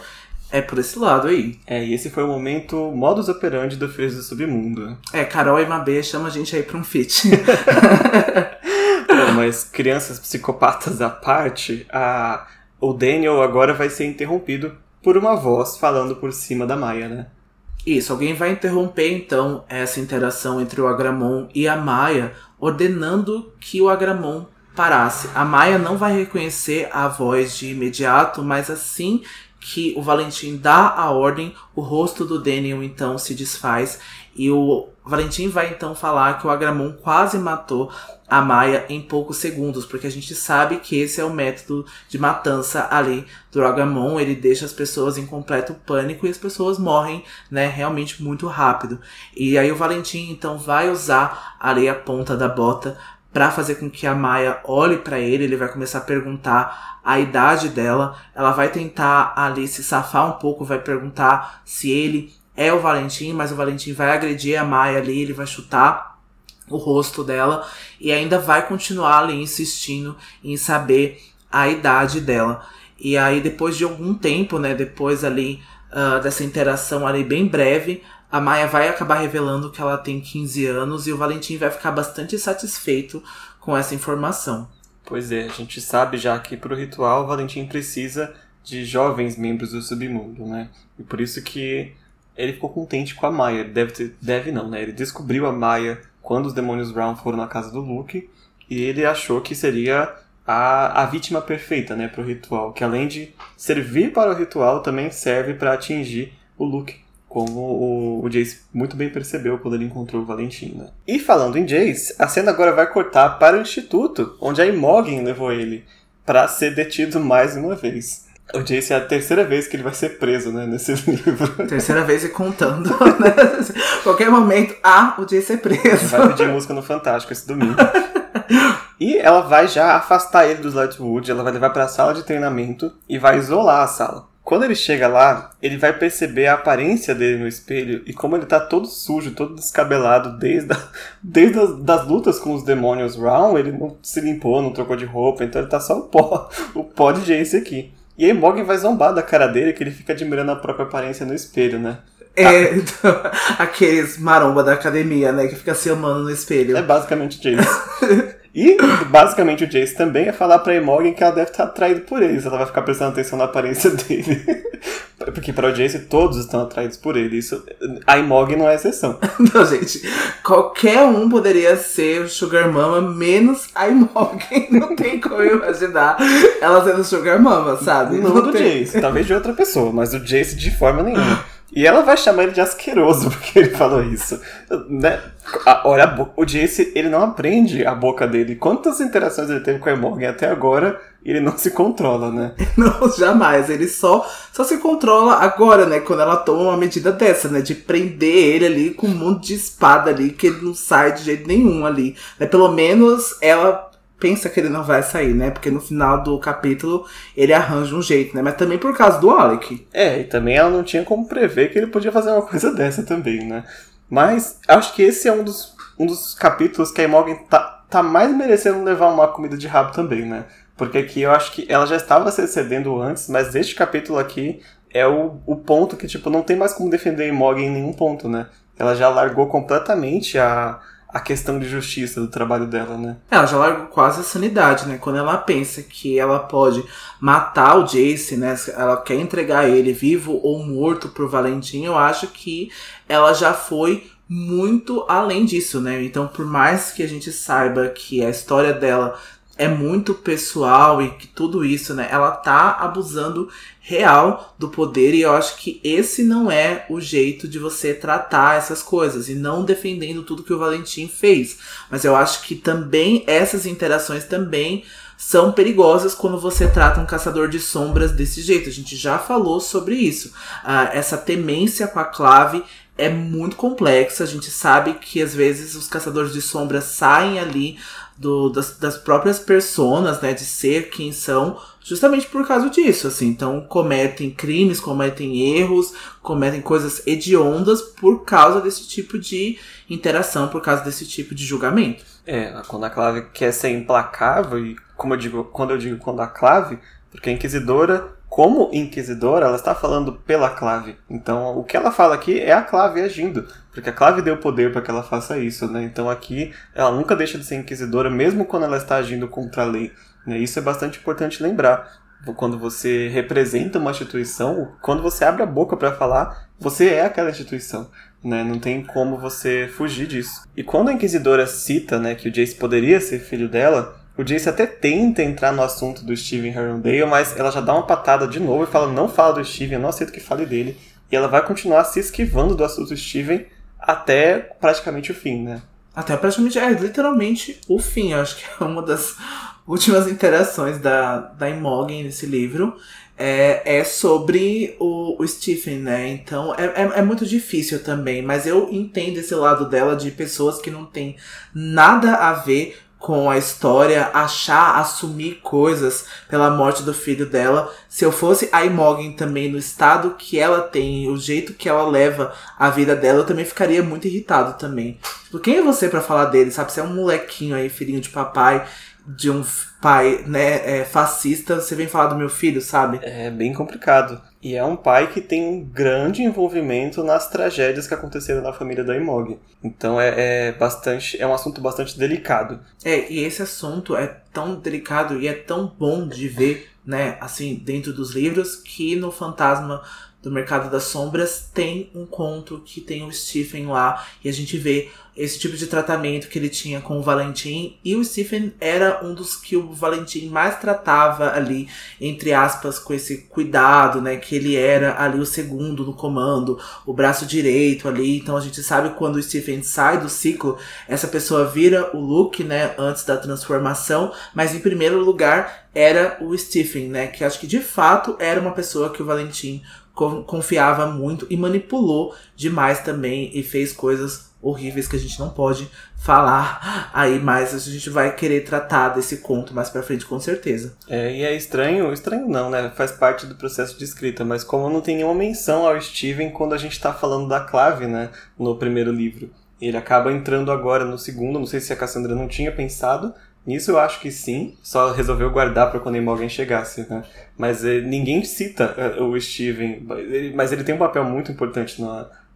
é por esse lado aí. É, e esse foi o momento modus operandi do Fez do Submundo. É, Carol e Mabê chama a gente aí pra um feat. mas crianças psicopatas à parte, a... o Daniel agora vai ser interrompido por uma voz falando por cima da Maia, né? Isso, alguém vai interromper então essa interação entre o Agramon e a Maia, ordenando que o Agramon parasse. A Maia não vai reconhecer a voz de imediato, mas assim que o Valentim dá a ordem, o rosto do Daniel então se desfaz e o Valentim vai então falar que o Agramon quase matou a Maia em poucos segundos, porque a gente sabe que esse é o método de matança ali do Agramon, ele deixa as pessoas em completo pânico e as pessoas morrem, né, realmente muito rápido. E aí o Valentim então vai usar ali a ponta da bota para fazer com que a Maia olhe para ele, ele vai começar a perguntar a idade dela, ela vai tentar ali se safar um pouco, vai perguntar se ele é o Valentim, mas o Valentim vai agredir a Maia ali, ele vai chutar o rosto dela e ainda vai continuar ali insistindo em saber a idade dela. E aí depois de algum tempo, né, depois ali uh, dessa interação ali bem breve, a Maia vai acabar revelando que ela tem 15 anos e o Valentim vai ficar bastante satisfeito com essa informação. Pois é, a gente sabe já que para o ritual o Valentim precisa de jovens membros do submundo, né? E por isso que ele ficou contente com a Maia. Deve, ter, deve não, né? Ele descobriu a Maia quando os demônios Brown foram na casa do Luke e ele achou que seria a, a vítima perfeita, né, para o ritual. Que além de servir para o ritual, também serve para atingir o Luke como o, o Jace muito bem percebeu quando ele encontrou o Valentim. Né? E falando em Jace, a cena agora vai cortar para o instituto, onde a Imogen levou ele para ser detido mais uma vez. O Jace é a terceira vez que ele vai ser preso, né, nesse livro. Terceira vez e contando, né? Qualquer momento, ah, o Jace é preso. Vai pedir música no Fantástico esse domingo. e ela vai já afastar ele dos Lightwood, ela vai levar para a sala de treinamento e vai isolar a sala. Quando ele chega lá, ele vai perceber a aparência dele no espelho e como ele tá todo sujo, todo descabelado desde, a, desde as das lutas com os demônios Round, ele não se limpou, não trocou de roupa, então ele tá só o pó, o pó de Jace aqui. E aí Morgan vai zombar da cara dele que ele fica admirando a própria aparência no espelho, né? É, então, aqueles maromba da academia, né? Que fica se amando no espelho. É basicamente Jace. E, basicamente, o Jace também ia falar pra Imogen que ela deve estar atraída por eles. Ela vai ficar prestando atenção na aparência dele. Porque para o Jace todos estão atraídos por ele. Isso, a Imog não é exceção. não, gente. Qualquer um poderia ser o Sugar Mama, menos a Imog. Não tem como imaginar ela sendo Sugar Mama, sabe? Não, não do tem... Jace, talvez de outra pessoa, mas o Jace de forma nenhuma. E ela vai chamar ele de asqueroso porque ele falou isso. Né? olha, o Jace, ele não aprende a boca dele. Quantas interações ele teve com a Morgan até agora ele não se controla, né? Não, jamais. Ele só, só se controla agora, né? Quando ela toma uma medida dessa, né? De prender ele ali com um monte de espada ali, que ele não sai de jeito nenhum ali. Né? Pelo menos ela pensa que ele não vai sair, né? Porque no final do capítulo ele arranja um jeito, né? Mas também por causa do Alec. É, e também ela não tinha como prever que ele podia fazer uma coisa dessa também, né? Mas acho que esse é um dos, um dos capítulos que a Imogen tá, tá mais merecendo levar uma comida de rabo também, né? Porque aqui eu acho que ela já estava se excedendo antes, mas este capítulo aqui é o, o ponto que, tipo, não tem mais como defender a Imogen em nenhum ponto, né? Ela já largou completamente a, a questão de justiça do trabalho dela, né? Ela já largou quase a sanidade, né? Quando ela pensa que ela pode matar o Jace, né? Ela quer entregar ele vivo ou morto pro Valentim, eu acho que ela já foi muito além disso, né? Então, por mais que a gente saiba que a história dela é muito pessoal e que tudo isso, né? Ela tá abusando real do poder e eu acho que esse não é o jeito de você tratar essas coisas e não defendendo tudo que o Valentim fez. Mas eu acho que também essas interações também são perigosas quando você trata um caçador de sombras desse jeito. A gente já falou sobre isso. Uh, essa temência com a clave é muito complexa. A gente sabe que às vezes os caçadores de sombras saem ali do, das, das próprias personas, né, de ser quem são, justamente por causa disso, assim. Então, cometem crimes, cometem erros, cometem coisas hediondas por causa desse tipo de interação, por causa desse tipo de julgamento. É, quando a clave quer ser implacável, e como eu digo, quando eu digo quando a clave, porque a inquisidora como inquisidora, ela está falando pela clave. Então, o que ela fala aqui é a clave agindo, porque a clave deu poder para que ela faça isso, né? Então, aqui ela nunca deixa de ser inquisidora, mesmo quando ela está agindo contra a lei. Né? Isso é bastante importante lembrar. Quando você representa uma instituição, quando você abre a boca para falar, você é aquela instituição. Né? Não tem como você fugir disso. E quando a inquisidora cita, né, que o Jace poderia ser filho dela, o Jace até tenta entrar no assunto do Steven Herondale, mas ela já dá uma patada de novo e fala: não fala do Steven, eu não aceito que fale dele. E ela vai continuar se esquivando do assunto do Steven até praticamente o fim, né? Até praticamente, é literalmente o fim. Eu acho que é uma das últimas interações da, da Imogen nesse livro. É, é sobre o, o Stephen, né? Então é, é, é, muito difícil também, mas eu entendo esse lado dela de pessoas que não tem nada a ver com a história, achar, assumir coisas pela morte do filho dela. Se eu fosse a Imogen também no estado que ela tem, o jeito que ela leva a vida dela, eu também ficaria muito irritado também. Tipo, quem é você para falar dele, sabe? Você é um molequinho aí, filhinho de papai, de um pai, né, é, fascista, você vem falar do meu filho, sabe? É bem complicado. E é um pai que tem um grande envolvimento nas tragédias que aconteceram na família da Imog. Então é, é, bastante, é um assunto bastante delicado. É, e esse assunto é tão delicado e é tão bom de ver, né, assim, dentro dos livros, que no Fantasma do Mercado das Sombras tem um conto que tem o Stephen lá e a gente vê esse tipo de tratamento que ele tinha com o Valentim e o Stephen era um dos que o Valentim mais tratava ali, entre aspas, com esse cuidado, né, que ele era ali o segundo no comando, o braço direito ali, então a gente sabe quando o Stephen sai do ciclo, essa pessoa vira o Luke, né, antes da transformação, mas em primeiro lugar era o Stephen, né, que acho que de fato era uma pessoa que o Valentim confiava muito e manipulou demais também e fez coisas horríveis que a gente não pode falar aí, mas a gente vai querer tratar desse conto mais pra frente com certeza. É, e é estranho, estranho não, né? Faz parte do processo de escrita, mas como não tem nenhuma menção ao Steven quando a gente tá falando da clave, né, no primeiro livro. Ele acaba entrando agora no segundo, não sei se a Cassandra não tinha pensado, Nisso eu acho que sim, só resolveu guardar para quando alguém chegasse, né? Mas eh, ninguém cita eh, o Steven, mas ele tem um papel muito importante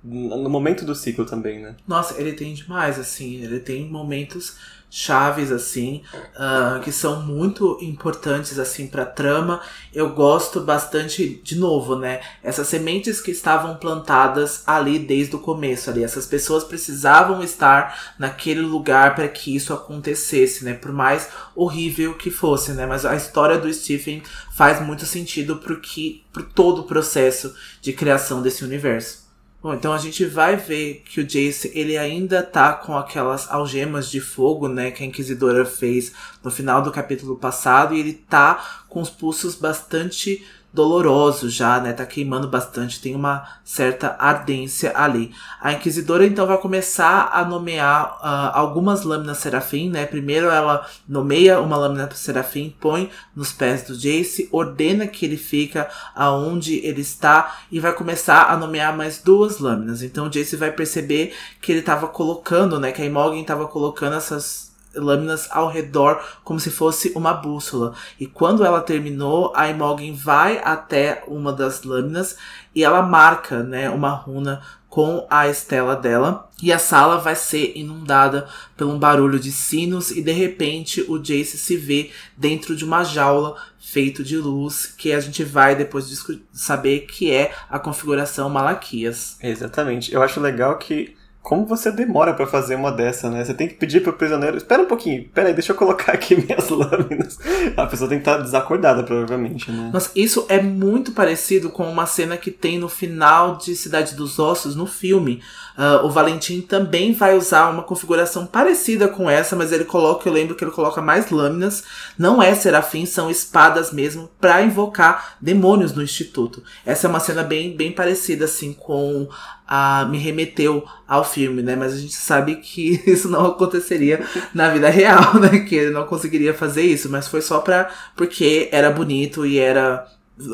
no momento do ciclo também, né? Nossa, ele tem demais, assim, ele tem momentos chaves assim, uh, que são muito importantes assim para trama. Eu gosto bastante de novo, né? Essas sementes que estavam plantadas ali desde o começo ali, essas pessoas precisavam estar naquele lugar para que isso acontecesse, né? Por mais horrível que fosse, né? Mas a história do Stephen faz muito sentido pro que pro todo o processo de criação desse universo. Bom, então a gente vai ver que o Jace, ele ainda tá com aquelas algemas de fogo, né, que a Inquisidora fez no final do capítulo passado, e ele tá com os pulsos bastante doloroso já, né? Tá queimando bastante, tem uma certa ardência ali. A Inquisidora então vai começar a nomear uh, algumas lâminas Serafim, né? Primeiro ela nomeia uma lâmina Serafim, põe nos pés do Jace, ordena que ele fica aonde ele está e vai começar a nomear mais duas lâminas. Então o Jace vai perceber que ele estava colocando, né? Que a Imogen estava colocando essas lâminas ao redor como se fosse uma bússola. E quando ela terminou, a Imogen vai até uma das lâminas e ela marca, né, uma runa com a estela dela. E a sala vai ser inundada por um barulho de sinos e de repente o Jace se vê dentro de uma jaula feito de luz que a gente vai depois saber que é a configuração Malaquias. Exatamente. Eu acho legal que como você demora para fazer uma dessa, né? Você tem que pedir pro prisioneiro, espera um pouquinho, pera aí, deixa eu colocar aqui minhas lâminas. A pessoa tem que estar desacordada, provavelmente, né? Mas isso é muito parecido com uma cena que tem no final de Cidade dos Ossos, no filme. Uh, o Valentim também vai usar uma configuração parecida com essa, mas ele coloca, eu lembro que ele coloca mais lâminas. Não é serafim, são espadas mesmo, para invocar demônios no Instituto. Essa é uma cena bem, bem parecida, assim, com a, me remeteu ao filme, né? Mas a gente sabe que isso não aconteceria na vida real, né? Que ele não conseguiria fazer isso, mas foi só pra. porque era bonito e era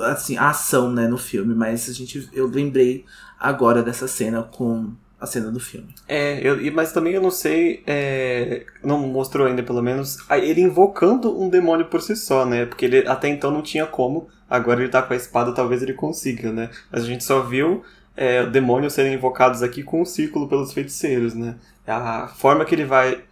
assim, a ação, né, no filme. Mas a gente. Eu lembrei agora dessa cena com a cena do filme. É, eu, mas também eu não sei, é, não mostrou ainda pelo menos, ele invocando um demônio por si só, né? Porque ele até então não tinha como, agora ele tá com a espada, talvez ele consiga, né? Mas a gente só viu é, demônios serem invocados aqui com um círculo pelos feiticeiros, né? A forma que ele vai.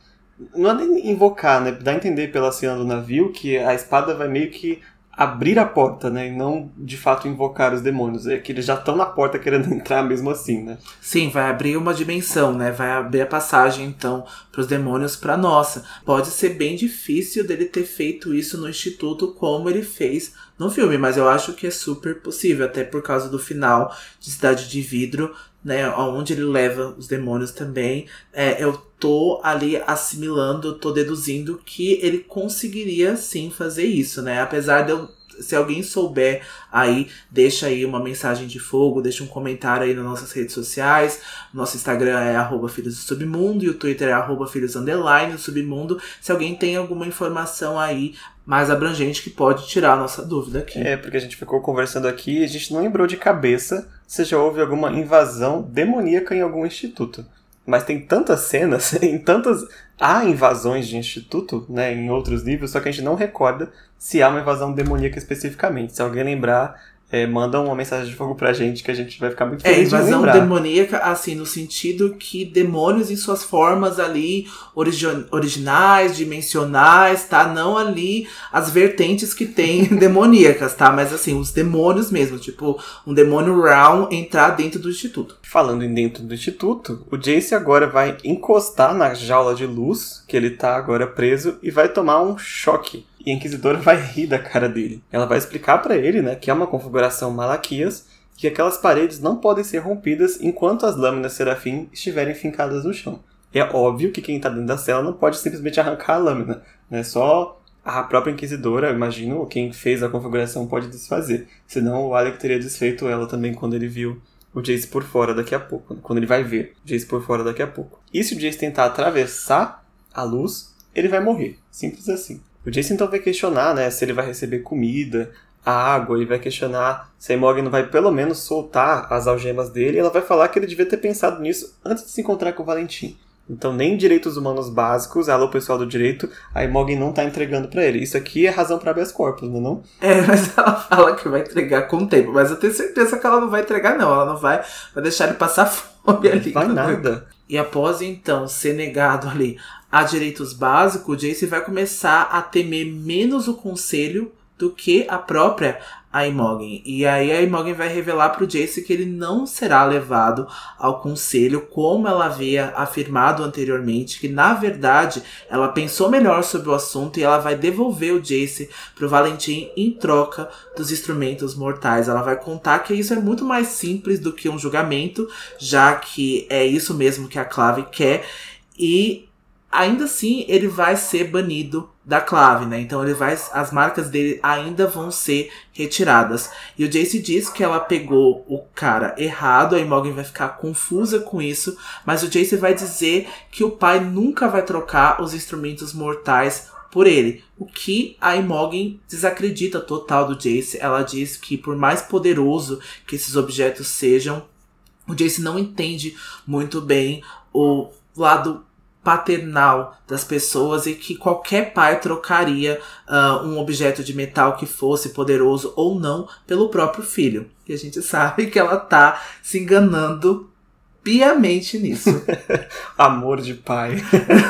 Não é nem invocar, né? Dá a entender pela cena do navio que a espada vai meio que abrir a porta, né? E não de fato invocar os demônios. É que eles já estão na porta querendo entrar mesmo assim, né? Sim, vai abrir uma dimensão, né? Vai abrir a passagem então para os demônios para nossa. Pode ser bem difícil dele ter feito isso no instituto como ele fez no filme, mas eu acho que é super possível, até por causa do final de Cidade de Vidro, né? Onde ele leva os demônios também. É, eu tô ali assimilando, tô deduzindo que ele conseguiria sim fazer isso, né? Apesar de eu se alguém souber aí, deixa aí uma mensagem de fogo, deixa um comentário aí nas nossas redes sociais. Nosso Instagram é arroba Filhos do Submundo e o Twitter é arroba Filhos Underline do Submundo. Se alguém tem alguma informação aí mais abrangente que pode tirar a nossa dúvida aqui. É, porque a gente ficou conversando aqui e a gente não lembrou de cabeça se já houve alguma invasão demoníaca em algum instituto. Mas tem tantas cenas, em tantas. Há invasões de instituto, né, em outros livros, só que a gente não recorda se há uma invasão demoníaca especificamente. Se alguém lembrar, é, mandam uma mensagem de fogo pra gente que a gente vai ficar muito é, feliz. É, invasão de demoníaca, assim, no sentido que demônios em suas formas ali origi originais, dimensionais, tá? Não ali as vertentes que tem demoníacas, tá? Mas assim, os demônios mesmo, tipo, um demônio realm entrar dentro do instituto. Falando em dentro do instituto, o Jace agora vai encostar na jaula de luz, que ele tá agora preso, e vai tomar um choque e a Inquisidora vai rir da cara dele. Ela vai explicar para ele, né, que é uma configuração Malaquias, que aquelas paredes não podem ser rompidas enquanto as lâminas Serafim estiverem fincadas no chão. É óbvio que quem está dentro da cela não pode simplesmente arrancar a lâmina, né? Só a própria Inquisidora, imagino, quem fez a configuração pode desfazer. Senão o Alec teria desfeito ela também quando ele viu o Jace por fora daqui a pouco. Quando ele vai ver o Jace por fora daqui a pouco. E se o Jace tentar atravessar a luz, ele vai morrer. Simples assim. O Jason então vai questionar, né, se ele vai receber comida, água, e vai questionar se a Imogen não vai pelo menos soltar as algemas dele, e ela vai falar que ele devia ter pensado nisso antes de se encontrar com o Valentim. Então, nem direitos humanos básicos, o pessoal do direito, a Imogen não tá entregando para ele. Isso aqui é razão para habeas corpus, não é não? É, mas ela fala que vai entregar com o tempo. Mas eu tenho certeza que ela não vai entregar, não. Ela não vai, vai deixar ele passar fome ali. Não vai nada. E após então ser negado ali a direitos básicos, Jace vai começar a temer menos o conselho do que a própria Imogen. E aí a Imogen vai revelar para o Jace que ele não será levado ao conselho, como ela havia afirmado anteriormente, que na verdade ela pensou melhor sobre o assunto e ela vai devolver o Jace para o Valentim em troca dos instrumentos mortais. Ela vai contar que isso é muito mais simples do que um julgamento, já que é isso mesmo que a Clave quer. E ainda assim ele vai ser banido da clave, né? Então ele vai, as marcas dele ainda vão ser retiradas. E o Jace diz que ela pegou o cara errado, a Imogen vai ficar confusa com isso, mas o Jace vai dizer que o pai nunca vai trocar os instrumentos mortais por ele. O que a Imogen desacredita total do Jace. Ela diz que por mais poderoso que esses objetos sejam, o Jace não entende muito bem o lado paternal das pessoas e que qualquer pai trocaria uh, um objeto de metal que fosse poderoso ou não pelo próprio filho. E a gente sabe que ela tá se enganando piamente nisso. Amor de pai.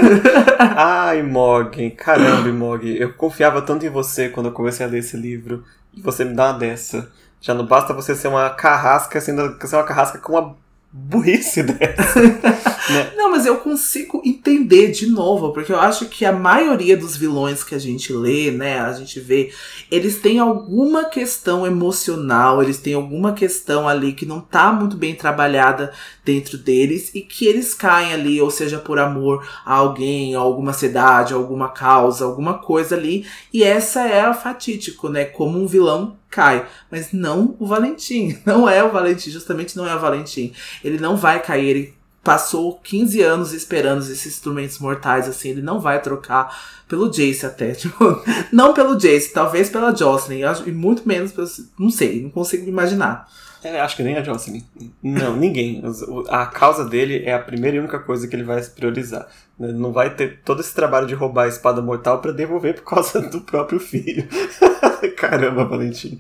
Ai, Mog, caramba, Mog, eu confiava tanto em você quando eu comecei a ler esse livro você me dá uma dessa. Já não basta você ser uma carrasca, sendo ser uma carrasca com uma burrice dessa. né? Não, mas eu consigo entender de novo, porque eu acho que a maioria dos vilões que a gente lê, né, a gente vê, eles têm alguma questão emocional, eles têm alguma questão ali que não tá muito bem trabalhada dentro deles e que eles caem ali, ou seja, por amor a alguém, a alguma cidade, a alguma causa, alguma coisa ali, e essa é a fatídico, né, como um vilão cai, mas não o Valentim, não é o Valentim, justamente não é o Valentim. Ele não vai cair, ele passou 15 anos esperando esses instrumentos mortais, assim, ele não vai trocar pelo Jace até, tipo, não pelo Jace, talvez pela Jocelyn, e muito menos pelo, não sei, não consigo imaginar. É, acho que nem a Jocelyn. Não, ninguém. A causa dele é a primeira e única coisa que ele vai priorizar. Ele não vai ter todo esse trabalho de roubar a espada mortal para devolver por causa do próprio filho. Caramba, Valentim.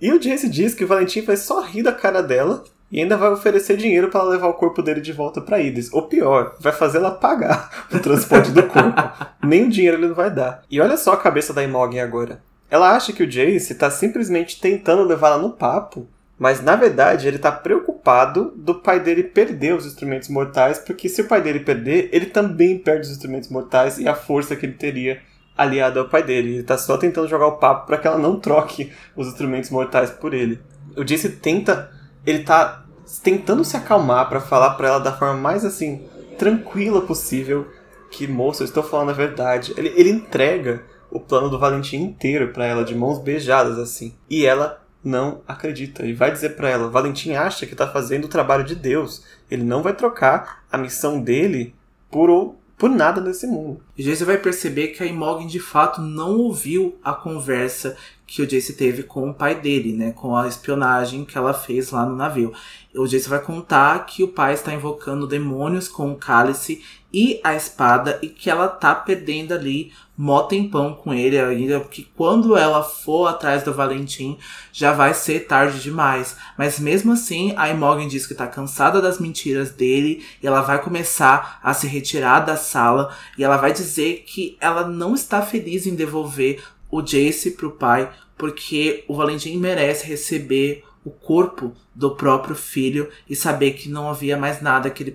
e o Jace diz que o Valentim vai só rir da cara dela e ainda vai oferecer dinheiro para levar o corpo dele de volta para Idris. Ou pior, vai fazer ela pagar o transporte do corpo. Nem o dinheiro ele não vai dar. E olha só a cabeça da Imogen agora. Ela acha que o Jace está simplesmente tentando levá-la no papo, mas na verdade ele está preocupado do pai dele perder os instrumentos mortais, porque se o pai dele perder, ele também perde os instrumentos mortais e a força que ele teria aliado ao pai dele. Ele está só tentando jogar o papo para que ela não troque os instrumentos mortais por ele. O Jace tenta ele tá tentando se acalmar para falar para ela da forma mais assim tranquila possível que moça, eu estou falando a verdade. Ele, ele entrega o plano do Valentim inteiro para ela de mãos beijadas assim. E ela não acredita e vai dizer para ela: Valentim acha que está fazendo o trabalho de Deus. Ele não vai trocar a missão dele por por nada nesse mundo. E Jace vai perceber que a Imogen de fato não ouviu a conversa que o Jace teve com o pai dele, né? Com a espionagem que ela fez lá no navio. O Jace vai contar que o pai está invocando demônios com o cálice e a espada e que ela tá perdendo ali mó tempão com ele ainda, porque quando ela for atrás do Valentim já vai ser tarde demais. Mas mesmo assim, a Imogen diz que tá cansada das mentiras dele e ela vai começar a se retirar da sala e ela vai dizer que ela não está feliz em devolver o Jace pro pai, porque o Valentim merece receber o corpo do próprio filho e saber que não havia mais nada que ele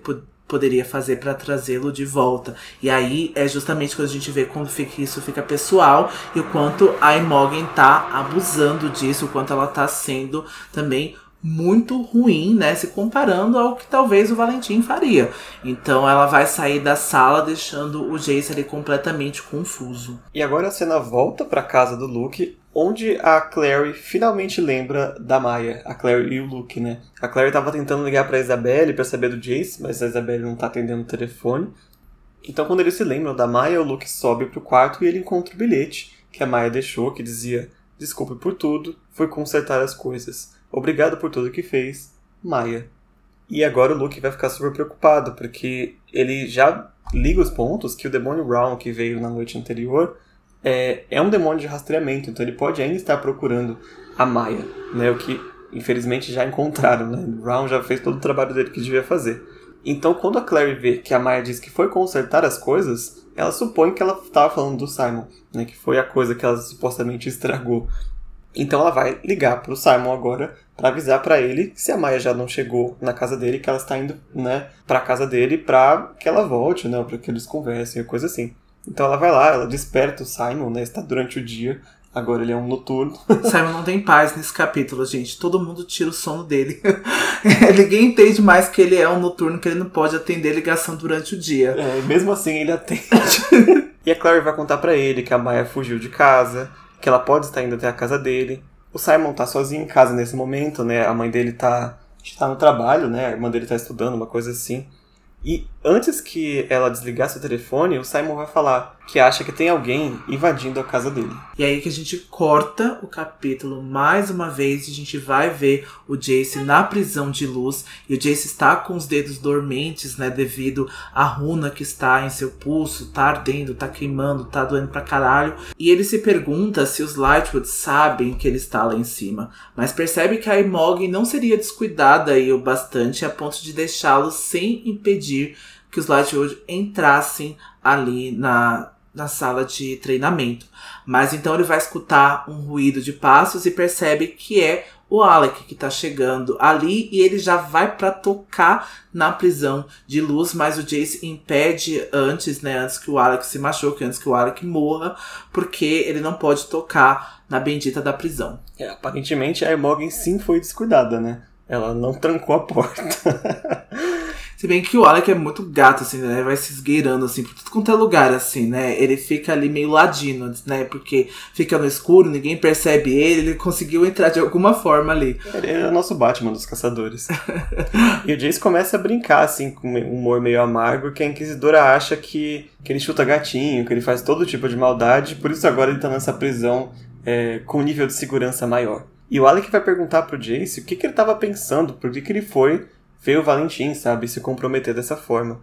poderia fazer para trazê-lo de volta. E aí é justamente quando a gente vê como fica, isso fica pessoal e o quanto a Imogen tá abusando disso, o quanto ela tá sendo também muito ruim, né? Se comparando ao que talvez o Valentim faria. Então ela vai sair da sala deixando o Jace ali completamente confuso. E agora a cena volta para casa do Luke, onde a Clary finalmente lembra da Maya, a Clary e o Luke, né? A Clary estava tentando ligar para Isabelle para saber do Jace, mas a Isabelle não tá atendendo o telefone. Então quando eles se lembram da Maya, o Luke sobe pro quarto e ele encontra o bilhete que a Maya deixou que dizia: "Desculpe por tudo, foi consertar as coisas." Obrigado por tudo que fez, Maia. E agora o Luke vai ficar super preocupado, porque ele já liga os pontos que o demônio Brown, que veio na noite anterior, é, é um demônio de rastreamento, então ele pode ainda estar procurando a Maia, né? O que infelizmente já encontraram, né? Brown já fez todo o trabalho dele que devia fazer. Então, quando a Clary vê que a Maya diz que foi consertar as coisas, ela supõe que ela estava falando do Simon, né? Que foi a coisa que ela supostamente estragou. Então ela vai ligar pro Simon agora para avisar para ele que se a Maya já não chegou na casa dele, que ela está indo, né, pra casa dele pra que ela volte, né, pra que eles conversem, coisa assim. Então ela vai lá, ela desperta o Simon, né, está durante o dia, agora ele é um noturno. Simon não tem paz nesse capítulo, gente. Todo mundo tira o sono dele. Ninguém entende mais que ele é um noturno, que ele não pode atender ligação durante o dia. É, mesmo assim ele atende. e a Clary vai contar para ele que a Maya fugiu de casa, que ela pode estar indo até a casa dele. O Simon tá sozinho em casa nesse momento, né? A mãe dele tá, tá no trabalho, né? A irmã dele tá estudando, uma coisa assim. E antes que ela desligasse o telefone, o Simon vai falar que acha que tem alguém invadindo a casa dele. E aí que a gente corta o capítulo mais uma vez e a gente vai ver o Jace na prisão de luz. E o Jace está com os dedos dormentes, né? Devido à runa que está em seu pulso, tá ardendo, tá queimando, tá doendo pra caralho. E ele se pergunta se os Lightwood sabem que ele está lá em cima. Mas percebe que a Imogen não seria descuidada aí o bastante a ponto de deixá-lo sem impedir que os Lightwood entrassem ali na, na sala de treinamento. Mas então ele vai escutar um ruído de passos e percebe que é o Alec que tá chegando ali e ele já vai para tocar na prisão de luz, mas o Jace impede antes, né, antes que o Alec se machuque, antes que o Alec morra, porque ele não pode tocar na bendita da prisão. É, aparentemente a Imogen sim foi descuidada, né? Ela não trancou a porta. Se bem que o Alec é muito gato, assim, né? Vai se esgueirando, assim, por tudo quanto é lugar, assim, né? Ele fica ali meio ladino, né? Porque fica no escuro, ninguém percebe ele, ele conseguiu entrar de alguma forma ali. Ele é o nosso Batman dos caçadores. e o Jace começa a brincar, assim, com um humor meio amargo, que a Inquisidora acha que, que ele chuta gatinho, que ele faz todo tipo de maldade, por isso agora ele tá nessa prisão é, com um nível de segurança maior. E o Alec vai perguntar pro Jace o que, que ele tava pensando, por que, que ele foi ver o Valentim, sabe, se comprometer dessa forma.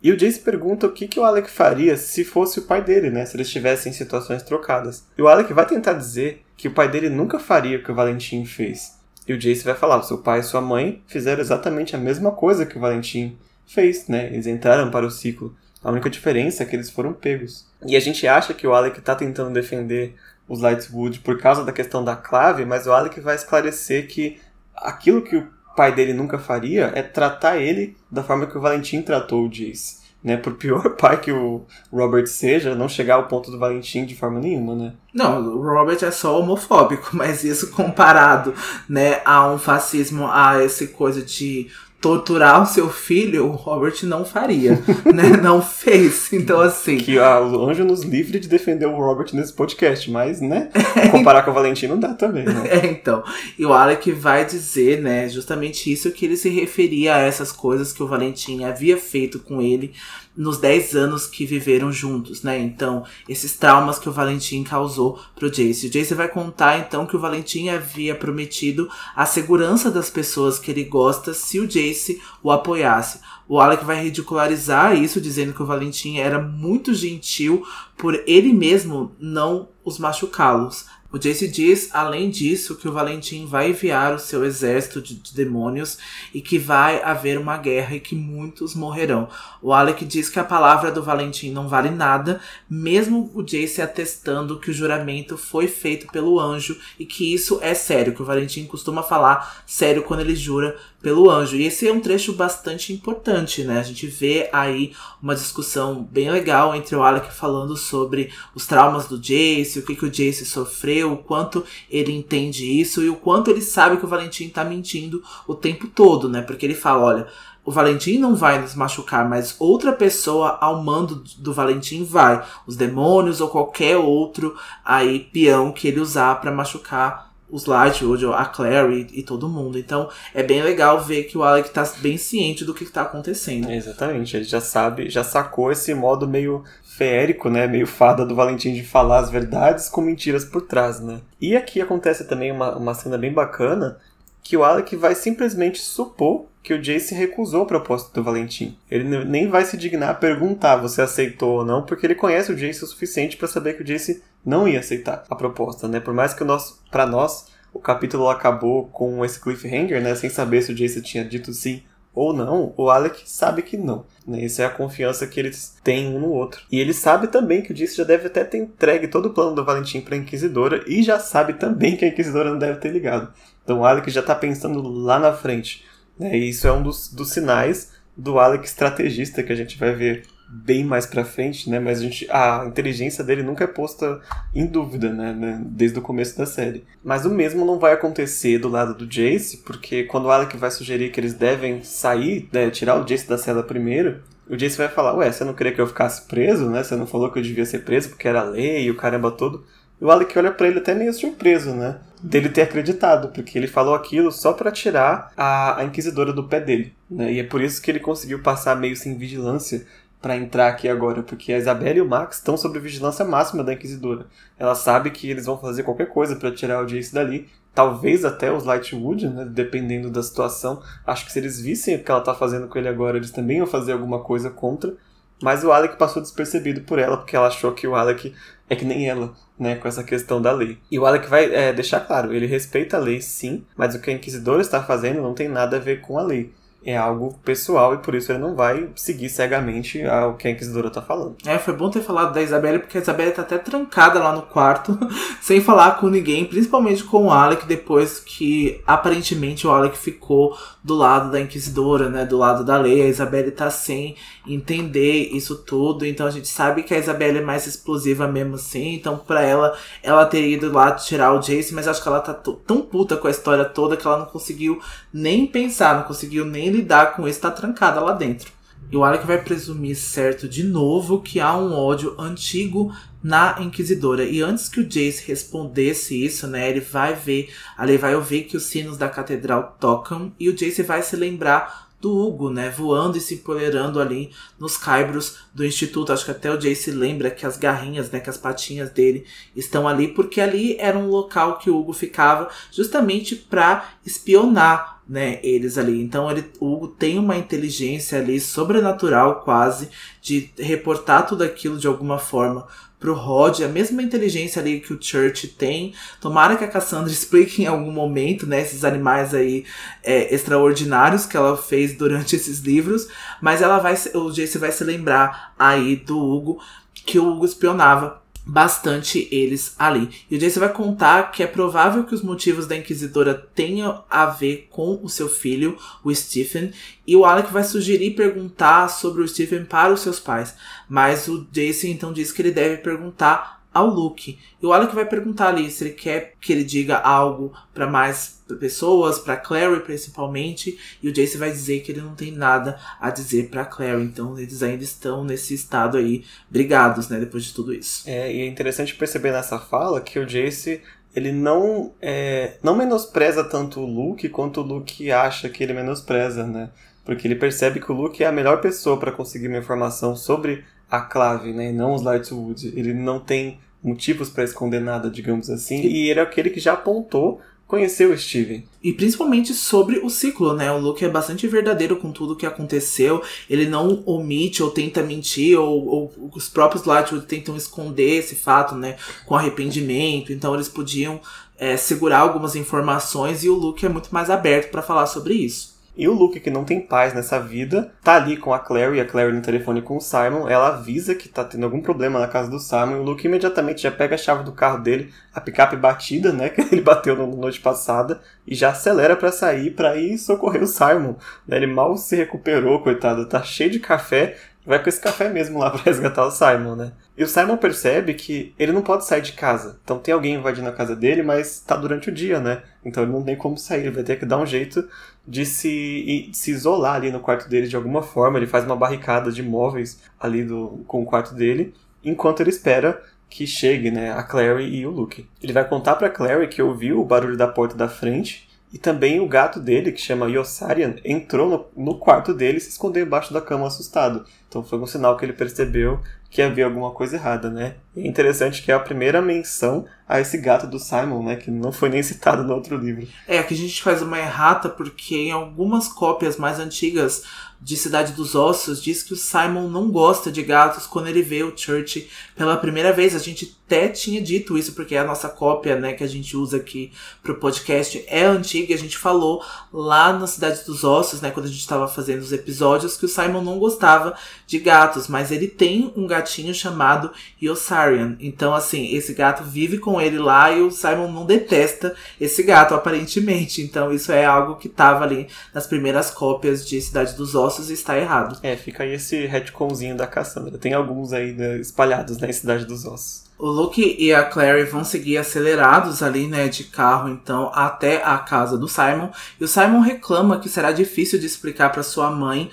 E o Jace pergunta o que, que o Alec faria se fosse o pai dele, né? Se eles estivessem em situações trocadas. E o Alec vai tentar dizer que o pai dele nunca faria o que o Valentim fez. E o Jace vai falar: seu pai e sua mãe fizeram exatamente a mesma coisa que o Valentim fez, né? Eles entraram para o ciclo. A única diferença é que eles foram pegos. E a gente acha que o Alec está tentando defender os Lightwood por causa da questão da clave, mas o Alec vai esclarecer que aquilo que o pai dele nunca faria é tratar ele da forma que o Valentim tratou o Jace. Né, por pior pai que o Robert seja, não chegar ao ponto do Valentim de forma nenhuma, né? Não, o Robert é só homofóbico, mas isso comparado, né, a um fascismo, a essa coisa de torturar o seu filho, o Robert não faria, né? Não fez. Então, assim. Que a, o anjo nos livre de defender o Robert nesse podcast, mas, né? Comparar com o Valentim não dá também, né? É, então. E o Alec vai dizer, né, justamente isso que ele se referia a essas coisas que o Valentim havia feito com ele nos 10 anos que viveram juntos, né? Então, esses traumas que o Valentim causou pro Jace. O Jace vai contar então que o Valentim havia prometido a segurança das pessoas que ele gosta se o Jace o apoiasse. O Alec vai ridicularizar isso, dizendo que o Valentim era muito gentil por ele mesmo não os machucá-los. O Jace diz, além disso, que o Valentim vai enviar o seu exército de, de, demônios e que vai haver uma guerra e que muitos morrerão. O Alec diz que a palavra do Valentim não vale nada, mesmo o Jace atestando que o juramento foi feito pelo anjo e que isso é sério, que o Valentim costuma falar sério quando ele jura pelo anjo. E esse é um trecho bastante importante, né? A gente vê aí uma discussão bem legal entre o Alec falando sobre os traumas do Jace, o que, que o Jace sofreu, o quanto ele entende isso e o quanto ele sabe que o Valentim tá mentindo o tempo todo, né? Porque ele fala, olha, o Valentim não vai nos machucar, mas outra pessoa ao mando do Valentim vai. Os demônios ou qualquer outro aí peão que ele usar para machucar os Lightwood, a Clary e todo mundo. Então é bem legal ver que o Alec tá bem ciente do que tá acontecendo. Exatamente, ele já sabe, já sacou esse modo meio feérico, né, meio fada do Valentim de falar as verdades com mentiras por trás, né. E aqui acontece também uma, uma cena bem bacana, que o Alec vai simplesmente supor que o Jace recusou a proposta do Valentim. Ele nem vai se dignar a perguntar você aceitou ou não, porque ele conhece o Jace o suficiente para saber que o Jace não ia aceitar a proposta, né? Por mais que para nós o capítulo acabou com esse cliffhanger, né, sem saber se o Jace tinha dito sim ou não, o Alec sabe que não. Né? Isso é a confiança que eles têm um no outro. E ele sabe também que o Jace já deve até ter entregue todo o plano do Valentim para a Inquisidora e já sabe também que a Inquisidora não deve ter ligado. Então o Alec já está pensando lá na frente. Né? E isso é um dos, dos sinais do Alec estrategista que a gente vai ver bem mais pra frente, né? Mas a, gente, a inteligência dele nunca é posta em dúvida, né? né? Desde o começo da série. Mas o mesmo não vai acontecer do lado do Jace, porque quando o Alec vai sugerir que eles devem sair, né? tirar o Jace da cela primeiro, o Jace vai falar, ué, você não queria que eu ficasse preso, né? Você não falou que eu devia ser preso porque era lei e o caramba todo. E o Alec olha para ele até meio surpreso, né? Dele ter acreditado, porque ele falou aquilo só para tirar a, a Inquisidora do pé dele. Né? E é por isso que ele conseguiu passar meio sem vigilância para entrar aqui agora, porque a Isabelle e o Max estão sob vigilância máxima da Inquisidora. Ela sabe que eles vão fazer qualquer coisa para tirar o Jace dali, talvez até os Lightwood, né, dependendo da situação. Acho que se eles vissem o que ela tá fazendo com ele agora, eles também iam fazer alguma coisa contra. Mas o Alec passou despercebido por ela, porque ela achou que o Alec é que nem ela, né, com essa questão da lei. E o Alec vai é, deixar claro, ele respeita a lei sim, mas o que a Inquisidora está fazendo não tem nada a ver com a lei é algo pessoal e por isso ele não vai seguir cegamente o que a Inquisidora tá falando. É, foi bom ter falado da Isabelle, porque a Isabelle tá até trancada lá no quarto, sem falar com ninguém, principalmente com o Alec, depois que aparentemente o Alec ficou do lado da Inquisidora, né, do lado da lei. A Isabelle tá sem entender isso tudo, então a gente sabe que a Isabelle é mais explosiva mesmo assim, então pra ela, ela teria ido lá tirar o Jace, mas acho que ela tá tão puta com a história toda que ela não conseguiu nem pensar, não conseguiu nem lidar com isso, tá trancada lá dentro. E o Alec vai presumir certo de novo que há um ódio antigo na Inquisidora. E antes que o Jace respondesse isso, né, ele vai ver, ali vai ouvir que os sinos da catedral tocam e o Jace vai se lembrar do Hugo, né, voando e se empoleirando ali nos caibros do instituto. Acho que até o Jace lembra que as garrinhas, né, que as patinhas dele estão ali, porque ali era um local que o Hugo ficava justamente para espionar né, eles ali. Então ele, o Hugo tem uma inteligência ali sobrenatural quase de reportar tudo aquilo de alguma forma pro Rod, a mesma inteligência ali que o Church tem. Tomara que a Cassandra explique em algum momento, né, esses animais aí é, extraordinários que ela fez durante esses livros, mas ela vai, o Jace vai se lembrar aí do Hugo que o Hugo espionava bastante eles ali. E o Jace vai contar que é provável que os motivos da Inquisidora tenham a ver com o seu filho, o Stephen, e o Alec vai sugerir perguntar sobre o Stephen para os seus pais. Mas o Jace então diz que ele deve perguntar ao Luke. E o Alec vai perguntar ali se ele quer que ele diga algo para mais pessoas, para Clary principalmente, e o Jace vai dizer que ele não tem nada a dizer para Clary. Então eles ainda estão nesse estado aí brigados, né, depois de tudo isso. É, e é interessante perceber nessa fala que o Jace ele não é, não menospreza tanto o Luke quanto o Luke acha que ele menospreza, né? Porque ele percebe que o Luke é a melhor pessoa para conseguir uma informação sobre a clave, né? E não os Lightwood. Ele não tem motivos para esconder nada, digamos assim. E ele é aquele que já apontou conhecer o Steven. E principalmente sobre o ciclo, né? O Luke é bastante verdadeiro com tudo que aconteceu. Ele não omite ou tenta mentir, ou, ou os próprios Lightwood tentam esconder esse fato, né? Com arrependimento. Então eles podiam é, segurar algumas informações e o Luke é muito mais aberto para falar sobre isso. E o Luke, que não tem paz nessa vida, tá ali com a Clary, a Clary no telefone com o Simon. Ela avisa que tá tendo algum problema na casa do Simon. E o Luke imediatamente já pega a chave do carro dele, a picape batida, né? Que ele bateu na noite passada, e já acelera para sair para ir socorrer o Simon. Né, ele mal se recuperou, coitado, tá cheio de café. Vai com esse café mesmo lá pra resgatar o Simon, né? E o Simon percebe que ele não pode sair de casa. Então tem alguém invadindo a casa dele, mas tá durante o dia, né? Então ele não tem como sair, ele vai ter que dar um jeito de se, de se isolar ali no quarto dele de alguma forma. Ele faz uma barricada de móveis ali do, com o quarto dele, enquanto ele espera que chegue, né, a Clary e o Luke. Ele vai contar para Clary que ouviu o barulho da porta da frente e também o gato dele, que chama Yossarian, entrou no, no quarto dele e se escondeu embaixo da cama assustado. Então foi um sinal que ele percebeu que havia alguma coisa errada, né? E é interessante que é a primeira menção a esse gato do Simon, né? Que não foi nem citado no outro livro. É, aqui a gente faz uma errata porque em algumas cópias mais antigas de Cidade dos Ossos diz que o Simon não gosta de gatos quando ele vê o Church pela primeira vez. A gente até tinha dito isso, porque a nossa cópia, né, que a gente usa aqui pro podcast é antiga. E a gente falou lá na Cidade dos Ossos, né, quando a gente estava fazendo os episódios, que o Simon não gostava de gatos, mas ele tem um gatinho chamado Yossarian. Então, assim, esse gato vive com ele lá e o Simon não detesta esse gato, aparentemente. Então, isso é algo que tava ali nas primeiras cópias de Cidade dos Ossos e está errado. É, fica aí esse retconzinho da Cassandra. Tem alguns aí né, espalhados na né, Cidade dos Ossos. O Luke e a Clary vão seguir acelerados ali, né, de carro, então, até a casa do Simon. E o Simon reclama que será difícil de explicar para sua mãe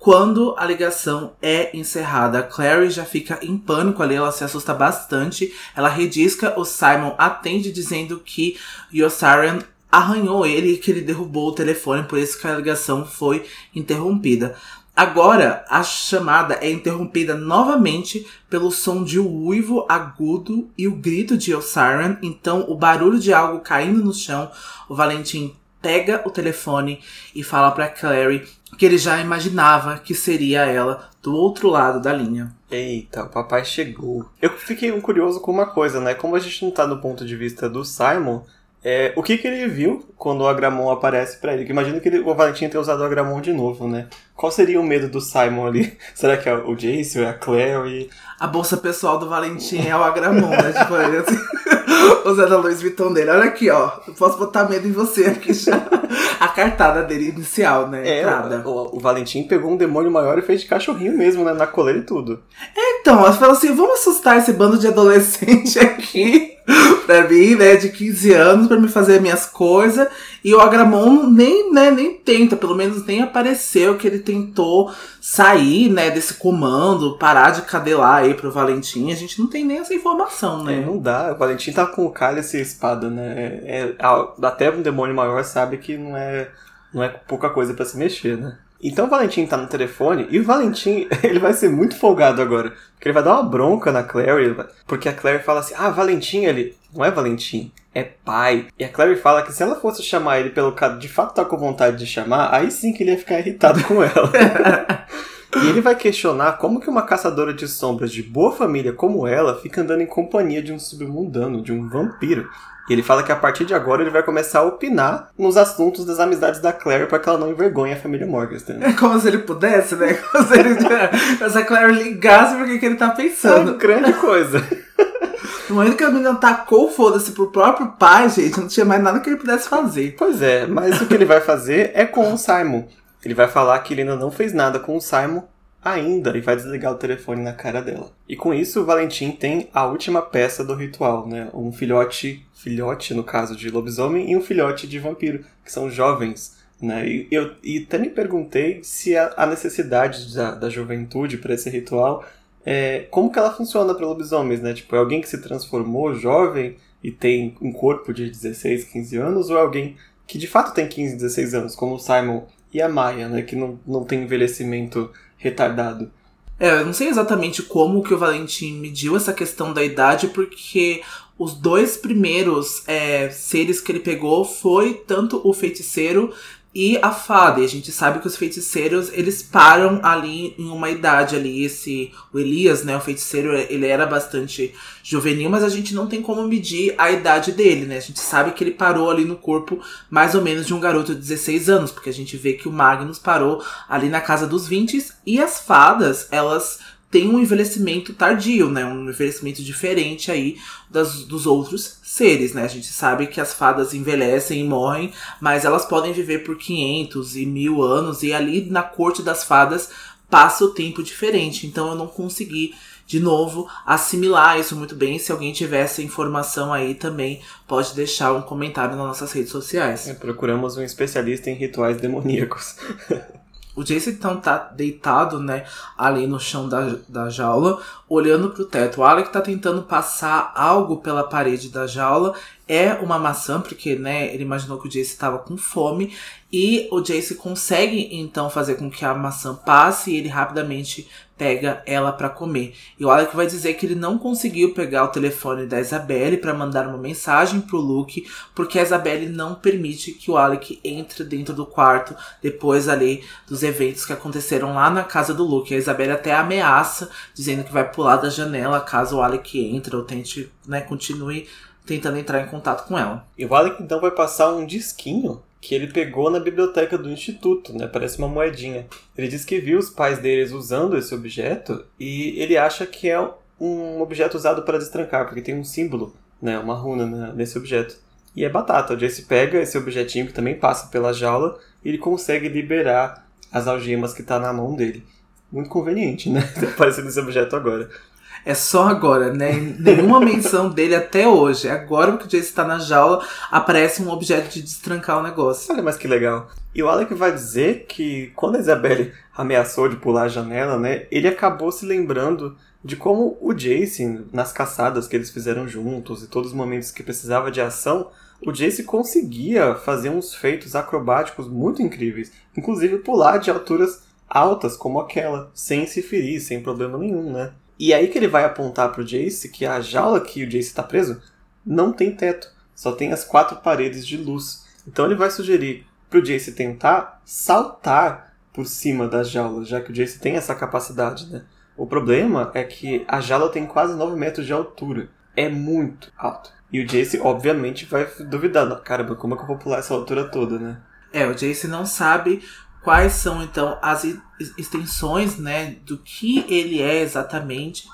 quando a ligação é encerrada. A Clary já fica em pânico ali, ela se assusta bastante. Ela redisca, o Simon atende dizendo que Yossarian arranhou ele e que ele derrubou o telefone, por isso que a ligação foi interrompida. Agora, a chamada é interrompida novamente pelo som de um uivo agudo e o grito de Osiren. Então, o barulho de algo caindo no chão. O Valentim pega o telefone e fala para Clary que ele já imaginava que seria ela do outro lado da linha. Eita, o papai chegou. Eu fiquei curioso com uma coisa, né? Como a gente não tá no ponto de vista do Simon, é, o que, que ele viu quando o Agramon aparece para ele? Imagina que ele, o Valentim tenha usado o Agramon de novo, né? Qual seria o medo do Simon ali? Será que é o Jace ou é a Claire? A bolsa pessoal do Valentim é o Agramon, né? tipo, assim, usando a Louis Vuitton dele. Olha aqui, ó. Eu posso botar medo em você aqui já. A cartada dele inicial, né? É, o, o, Valentim pegou um demônio maior e fez de cachorrinho mesmo, né? Na coleira e tudo. É, então, ela falou assim: vamos assustar esse bando de adolescente aqui pra mim, né, de 15 anos, para me fazer minhas coisas. E o Agramon nem, né, nem tenta, pelo menos nem apareceu que ele tentou sair, né, desse comando, parar de cadelar aí pro Valentim. A gente não tem nem essa informação, né? É, não dá. O Valentim tá com o cálice e a espada, né? É, é, até um demônio maior sabe que não é, não é pouca coisa para se mexer, né? Então o Valentim tá no telefone e o Valentim, ele vai ser muito folgado agora. Porque ele vai dar uma bronca na Clary, porque a Clary fala assim: Ah, Valentim, ele. Não é Valentim, é pai. E a Clary fala que se ela fosse chamar ele pelo cara de fato tá com vontade de chamar, aí sim que ele ia ficar irritado com ela. e ele vai questionar como que uma caçadora de sombras de boa família como ela fica andando em companhia de um submundano, de um vampiro. E ele fala que a partir de agora ele vai começar a opinar nos assuntos das amizades da Claire para que ela não envergonhe a família Morgenstern. É como se ele pudesse, né? Como se, ele, se a Claire ligasse porque que ele tá pensando. É uma grande coisa. No momento que a menina tacou foda-se pro próprio pai, gente, não tinha mais nada que ele pudesse fazer. Pois é, mas o que ele vai fazer é com o Simon. Ele vai falar que ele ainda não fez nada com o Simon ainda e vai desligar o telefone na cara dela. E com isso, o Valentim tem a última peça do ritual, né? Um filhote, filhote no caso de lobisomem e um filhote de vampiro, que são jovens. Né? E, eu, e até me perguntei se a, a necessidade da, da juventude para esse ritual é, como que ela funciona para lobisomens, né? Tipo, é alguém que se transformou jovem e tem um corpo de 16, 15 anos, ou é alguém que de fato tem 15, 16 anos, como o Simon e a Maya, né? Que não, não tem envelhecimento retardado. É, eu não sei exatamente como que o Valentim mediu essa questão da idade, porque os dois primeiros é, seres que ele pegou foi tanto o feiticeiro e a fada. E a gente sabe que os feiticeiros, eles param ali em uma idade ali. Esse, o Elias, né, o feiticeiro, ele era bastante juvenil, mas a gente não tem como medir a idade dele, né? A gente sabe que ele parou ali no corpo mais ou menos de um garoto de 16 anos, porque a gente vê que o Magnus parou ali na casa dos 20 e as fadas, elas tem um envelhecimento tardio, né? Um envelhecimento diferente aí das, dos outros seres, né? A gente sabe que as fadas envelhecem e morrem, mas elas podem viver por 500 e mil anos e ali na corte das fadas passa o tempo diferente. Então eu não consegui de novo, assimilar isso muito bem. Se alguém tiver essa informação aí também, pode deixar um comentário nas nossas redes sociais. É, procuramos um especialista em rituais demoníacos. O Jason então tá deitado, né, ali no chão da, da jaula, olhando pro teto. O Alec tá tentando passar algo pela parede da jaula é uma maçã, porque né, ele imaginou que o Jace estava com fome, e o Jace consegue então fazer com que a maçã passe e ele rapidamente pega ela para comer. E o Alec vai dizer que ele não conseguiu pegar o telefone da Isabelle para mandar uma mensagem pro Luke, porque a Isabelle não permite que o Alec entre dentro do quarto depois ali dos eventos que aconteceram lá na casa do Luke. A Isabelle até ameaça, dizendo que vai pular da janela caso o Alec entre ou tente, né, continue tentando entrar em contato com ela. E o Alec então vai passar um disquinho que ele pegou na biblioteca do instituto, né? Parece uma moedinha. Ele diz que viu os pais deles usando esse objeto e ele acha que é um objeto usado para destrancar, porque tem um símbolo, né? Uma runa nesse objeto. E é batata. O Jesse pega esse objetinho que também passa pela jaula e ele consegue liberar as algemas que tá na mão dele. Muito conveniente, né? Ter aparecido esse objeto agora. É só agora, né? Nenhuma menção dele até hoje. Agora que o Jace está na jaula, aparece um objeto de destrancar o negócio. Olha, mas que legal. E o Alec vai dizer que quando a Isabelle ameaçou de pular a janela, né? Ele acabou se lembrando de como o Jace, nas caçadas que eles fizeram juntos e todos os momentos que precisava de ação, o Jace conseguia fazer uns feitos acrobáticos muito incríveis. Inclusive pular de alturas altas como aquela, sem se ferir, sem problema nenhum, né? E aí que ele vai apontar pro Jace que a jaula que o Jace está preso não tem teto, só tem as quatro paredes de luz. Então ele vai sugerir pro Jace tentar saltar por cima da jaula, já que o Jace tem essa capacidade, né? O problema é que a jaula tem quase 9 metros de altura. É muito alto. E o Jace, obviamente, vai duvidar. Caramba, como é que eu vou pular essa altura toda, né? É, o Jace não sabe quais são então as extensões, né, do que ele é exatamente.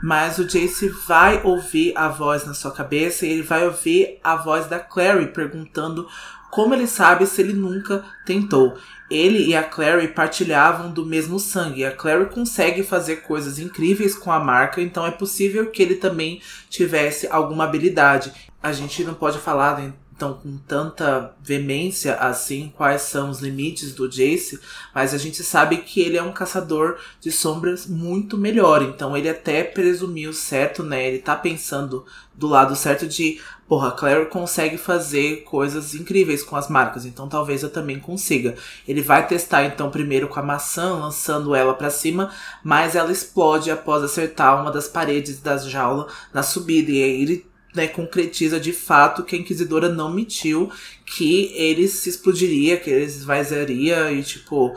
Mas o Jace vai ouvir a voz na sua cabeça e ele vai ouvir a voz da Clary perguntando como ele sabe se ele nunca tentou. Ele e a Clary partilhavam do mesmo sangue. A Clary consegue fazer coisas incríveis com a marca, então é possível que ele também tivesse alguma habilidade. A gente não pode falar né, então com tanta veemência assim quais são os limites do Jace, mas a gente sabe que ele é um caçador de sombras muito melhor. Então ele até presumiu certo, né? Ele tá pensando do lado certo de, porra, Claire consegue fazer coisas incríveis com as marcas, então talvez eu também consiga. Ele vai testar então primeiro com a maçã, lançando ela para cima, mas ela explode após acertar uma das paredes da jaula na subida e aí ele né, concretiza de fato que a Inquisidora não mentiu, que ele se explodiria, que ele esvaizaria e, tipo,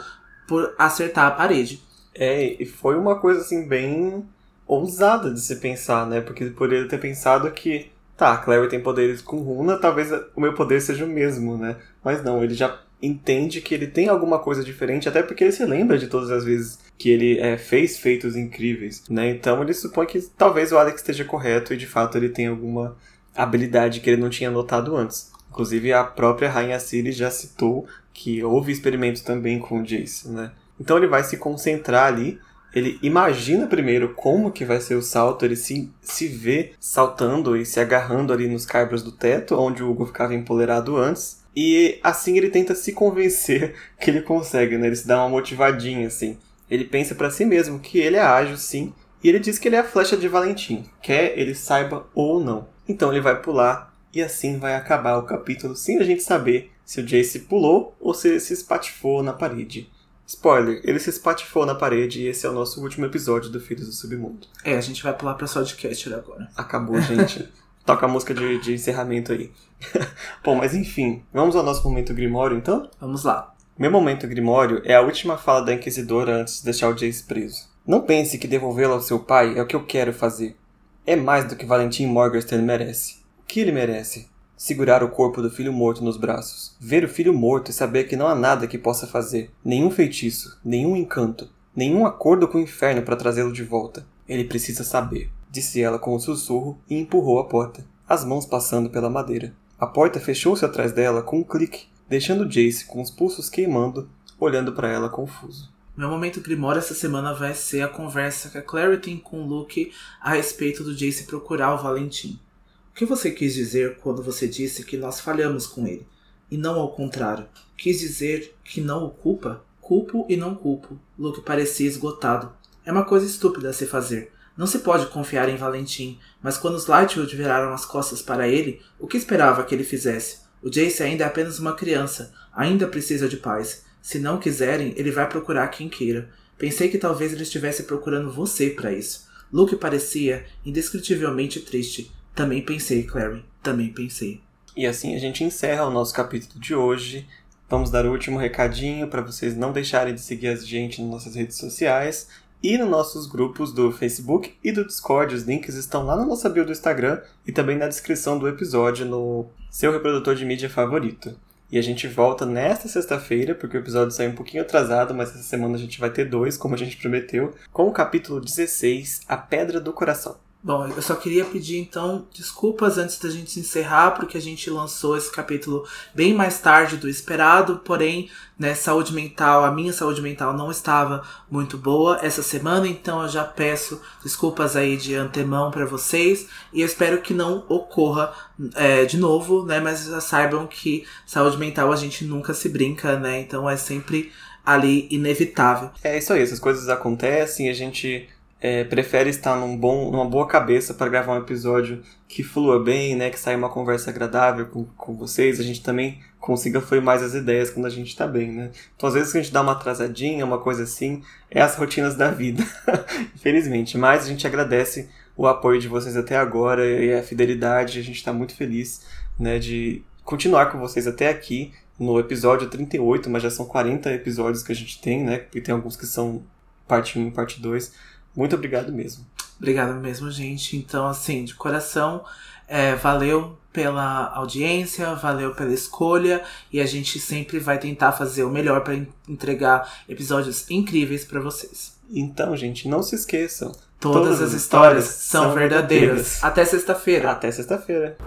por acertar a parede. É, e foi uma coisa, assim, bem ousada de se pensar, né? Porque por ele ter pensado que, tá, Clary tem poderes com runa, talvez o meu poder seja o mesmo, né? Mas não, ele já entende que ele tem alguma coisa diferente, até porque ele se lembra de todas as vezes que ele é, fez feitos incríveis, né? Então ele supõe que talvez o Alex esteja correto e de fato ele tem alguma habilidade que ele não tinha notado antes. Inclusive a própria Rainha Siri já citou que houve experimentos também com o Jace, né? Então ele vai se concentrar ali ele imagina primeiro como que vai ser o salto, ele se, se vê saltando e se agarrando ali nos caibros do teto, onde o Hugo ficava empolerado antes. E assim ele tenta se convencer que ele consegue, né? Ele se dá uma motivadinha, assim. Ele pensa para si mesmo que ele é ágil, sim, e ele diz que ele é a flecha de Valentim, quer ele saiba ou não. Então ele vai pular, e assim vai acabar o capítulo sem a gente saber se o Jace pulou ou se ele se espatifou na parede. Spoiler, ele se espatifou na parede e esse é o nosso último episódio do Filhos do Submundo. É, a gente vai pular pra Sodcaster agora. Acabou, gente. Toca a música de, de encerramento aí. Bom, mas enfim, vamos ao nosso momento Grimório então? Vamos lá. Meu momento Grimório é a última fala da Inquisidora antes de deixar o Jace preso. Não pense que devolvê-lo ao seu pai é o que eu quero fazer. É mais do que Valentim Morgenstern merece. O que ele merece? Segurar o corpo do filho morto nos braços. Ver o filho morto e saber que não há nada que possa fazer. Nenhum feitiço, nenhum encanto, nenhum acordo com o inferno para trazê-lo de volta. Ele precisa saber disse ela com um sussurro e empurrou a porta, as mãos passando pela madeira. A porta fechou-se atrás dela com um clique, deixando Jace com os pulsos queimando, olhando para ela confuso. Meu momento grimório essa semana vai ser a conversa que a Clary tem com o Luke a respeito do Jace procurar o Valentim. O que você quis dizer quando você disse que nós falhamos com ele? E não ao contrário. Quis dizer que não o culpa? Culpo e não culpo. Luke parecia esgotado. É uma coisa estúpida a se fazer. Não se pode confiar em Valentim, mas quando os Lightwood viraram as costas para ele, o que esperava que ele fizesse? O Jace ainda é apenas uma criança, ainda precisa de paz. Se não quiserem, ele vai procurar quem queira. Pensei que talvez ele estivesse procurando você para isso. Luke parecia indescritivelmente triste. Também pensei, Clary. Também pensei. E assim a gente encerra o nosso capítulo de hoje. Vamos dar o último recadinho para vocês não deixarem de seguir a gente nas nossas redes sociais e nos nossos grupos do Facebook e do Discord. Os links estão lá na nossa bio do Instagram e também na descrição do episódio no seu reprodutor de mídia favorito. E a gente volta nesta sexta-feira, porque o episódio saiu um pouquinho atrasado, mas essa semana a gente vai ter dois, como a gente prometeu, com o capítulo 16, A Pedra do Coração. Bom, eu só queria pedir então desculpas antes da gente encerrar, porque a gente lançou esse capítulo bem mais tarde do esperado, porém, né, saúde mental, a minha saúde mental não estava muito boa essa semana, então eu já peço desculpas aí de antemão para vocês e eu espero que não ocorra é, de novo, né, mas já saibam que saúde mental a gente nunca se brinca, né, então é sempre ali inevitável. É isso aí, essas coisas acontecem, a gente é, prefere estar num bom, numa boa cabeça para gravar um episódio que flua bem, né? Que saia uma conversa agradável com, com vocês. A gente também consiga fluir mais as ideias quando a gente está bem, né? Então, às vezes, a gente dá uma atrasadinha, uma coisa assim, é as rotinas da vida, infelizmente. Mas a gente agradece o apoio de vocês até agora e a fidelidade. A gente está muito feliz, né? De continuar com vocês até aqui no episódio 38, mas já são 40 episódios que a gente tem, né? E tem alguns que são parte 1 e parte 2. Muito obrigado mesmo. Obrigado mesmo, gente. Então, assim, de coração, é, valeu pela audiência, valeu pela escolha e a gente sempre vai tentar fazer o melhor para entregar episódios incríveis para vocês. Então, gente, não se esqueçam. Todas, Todas as histórias, histórias são verdadeiras. verdadeiras. Até sexta-feira. Até sexta-feira.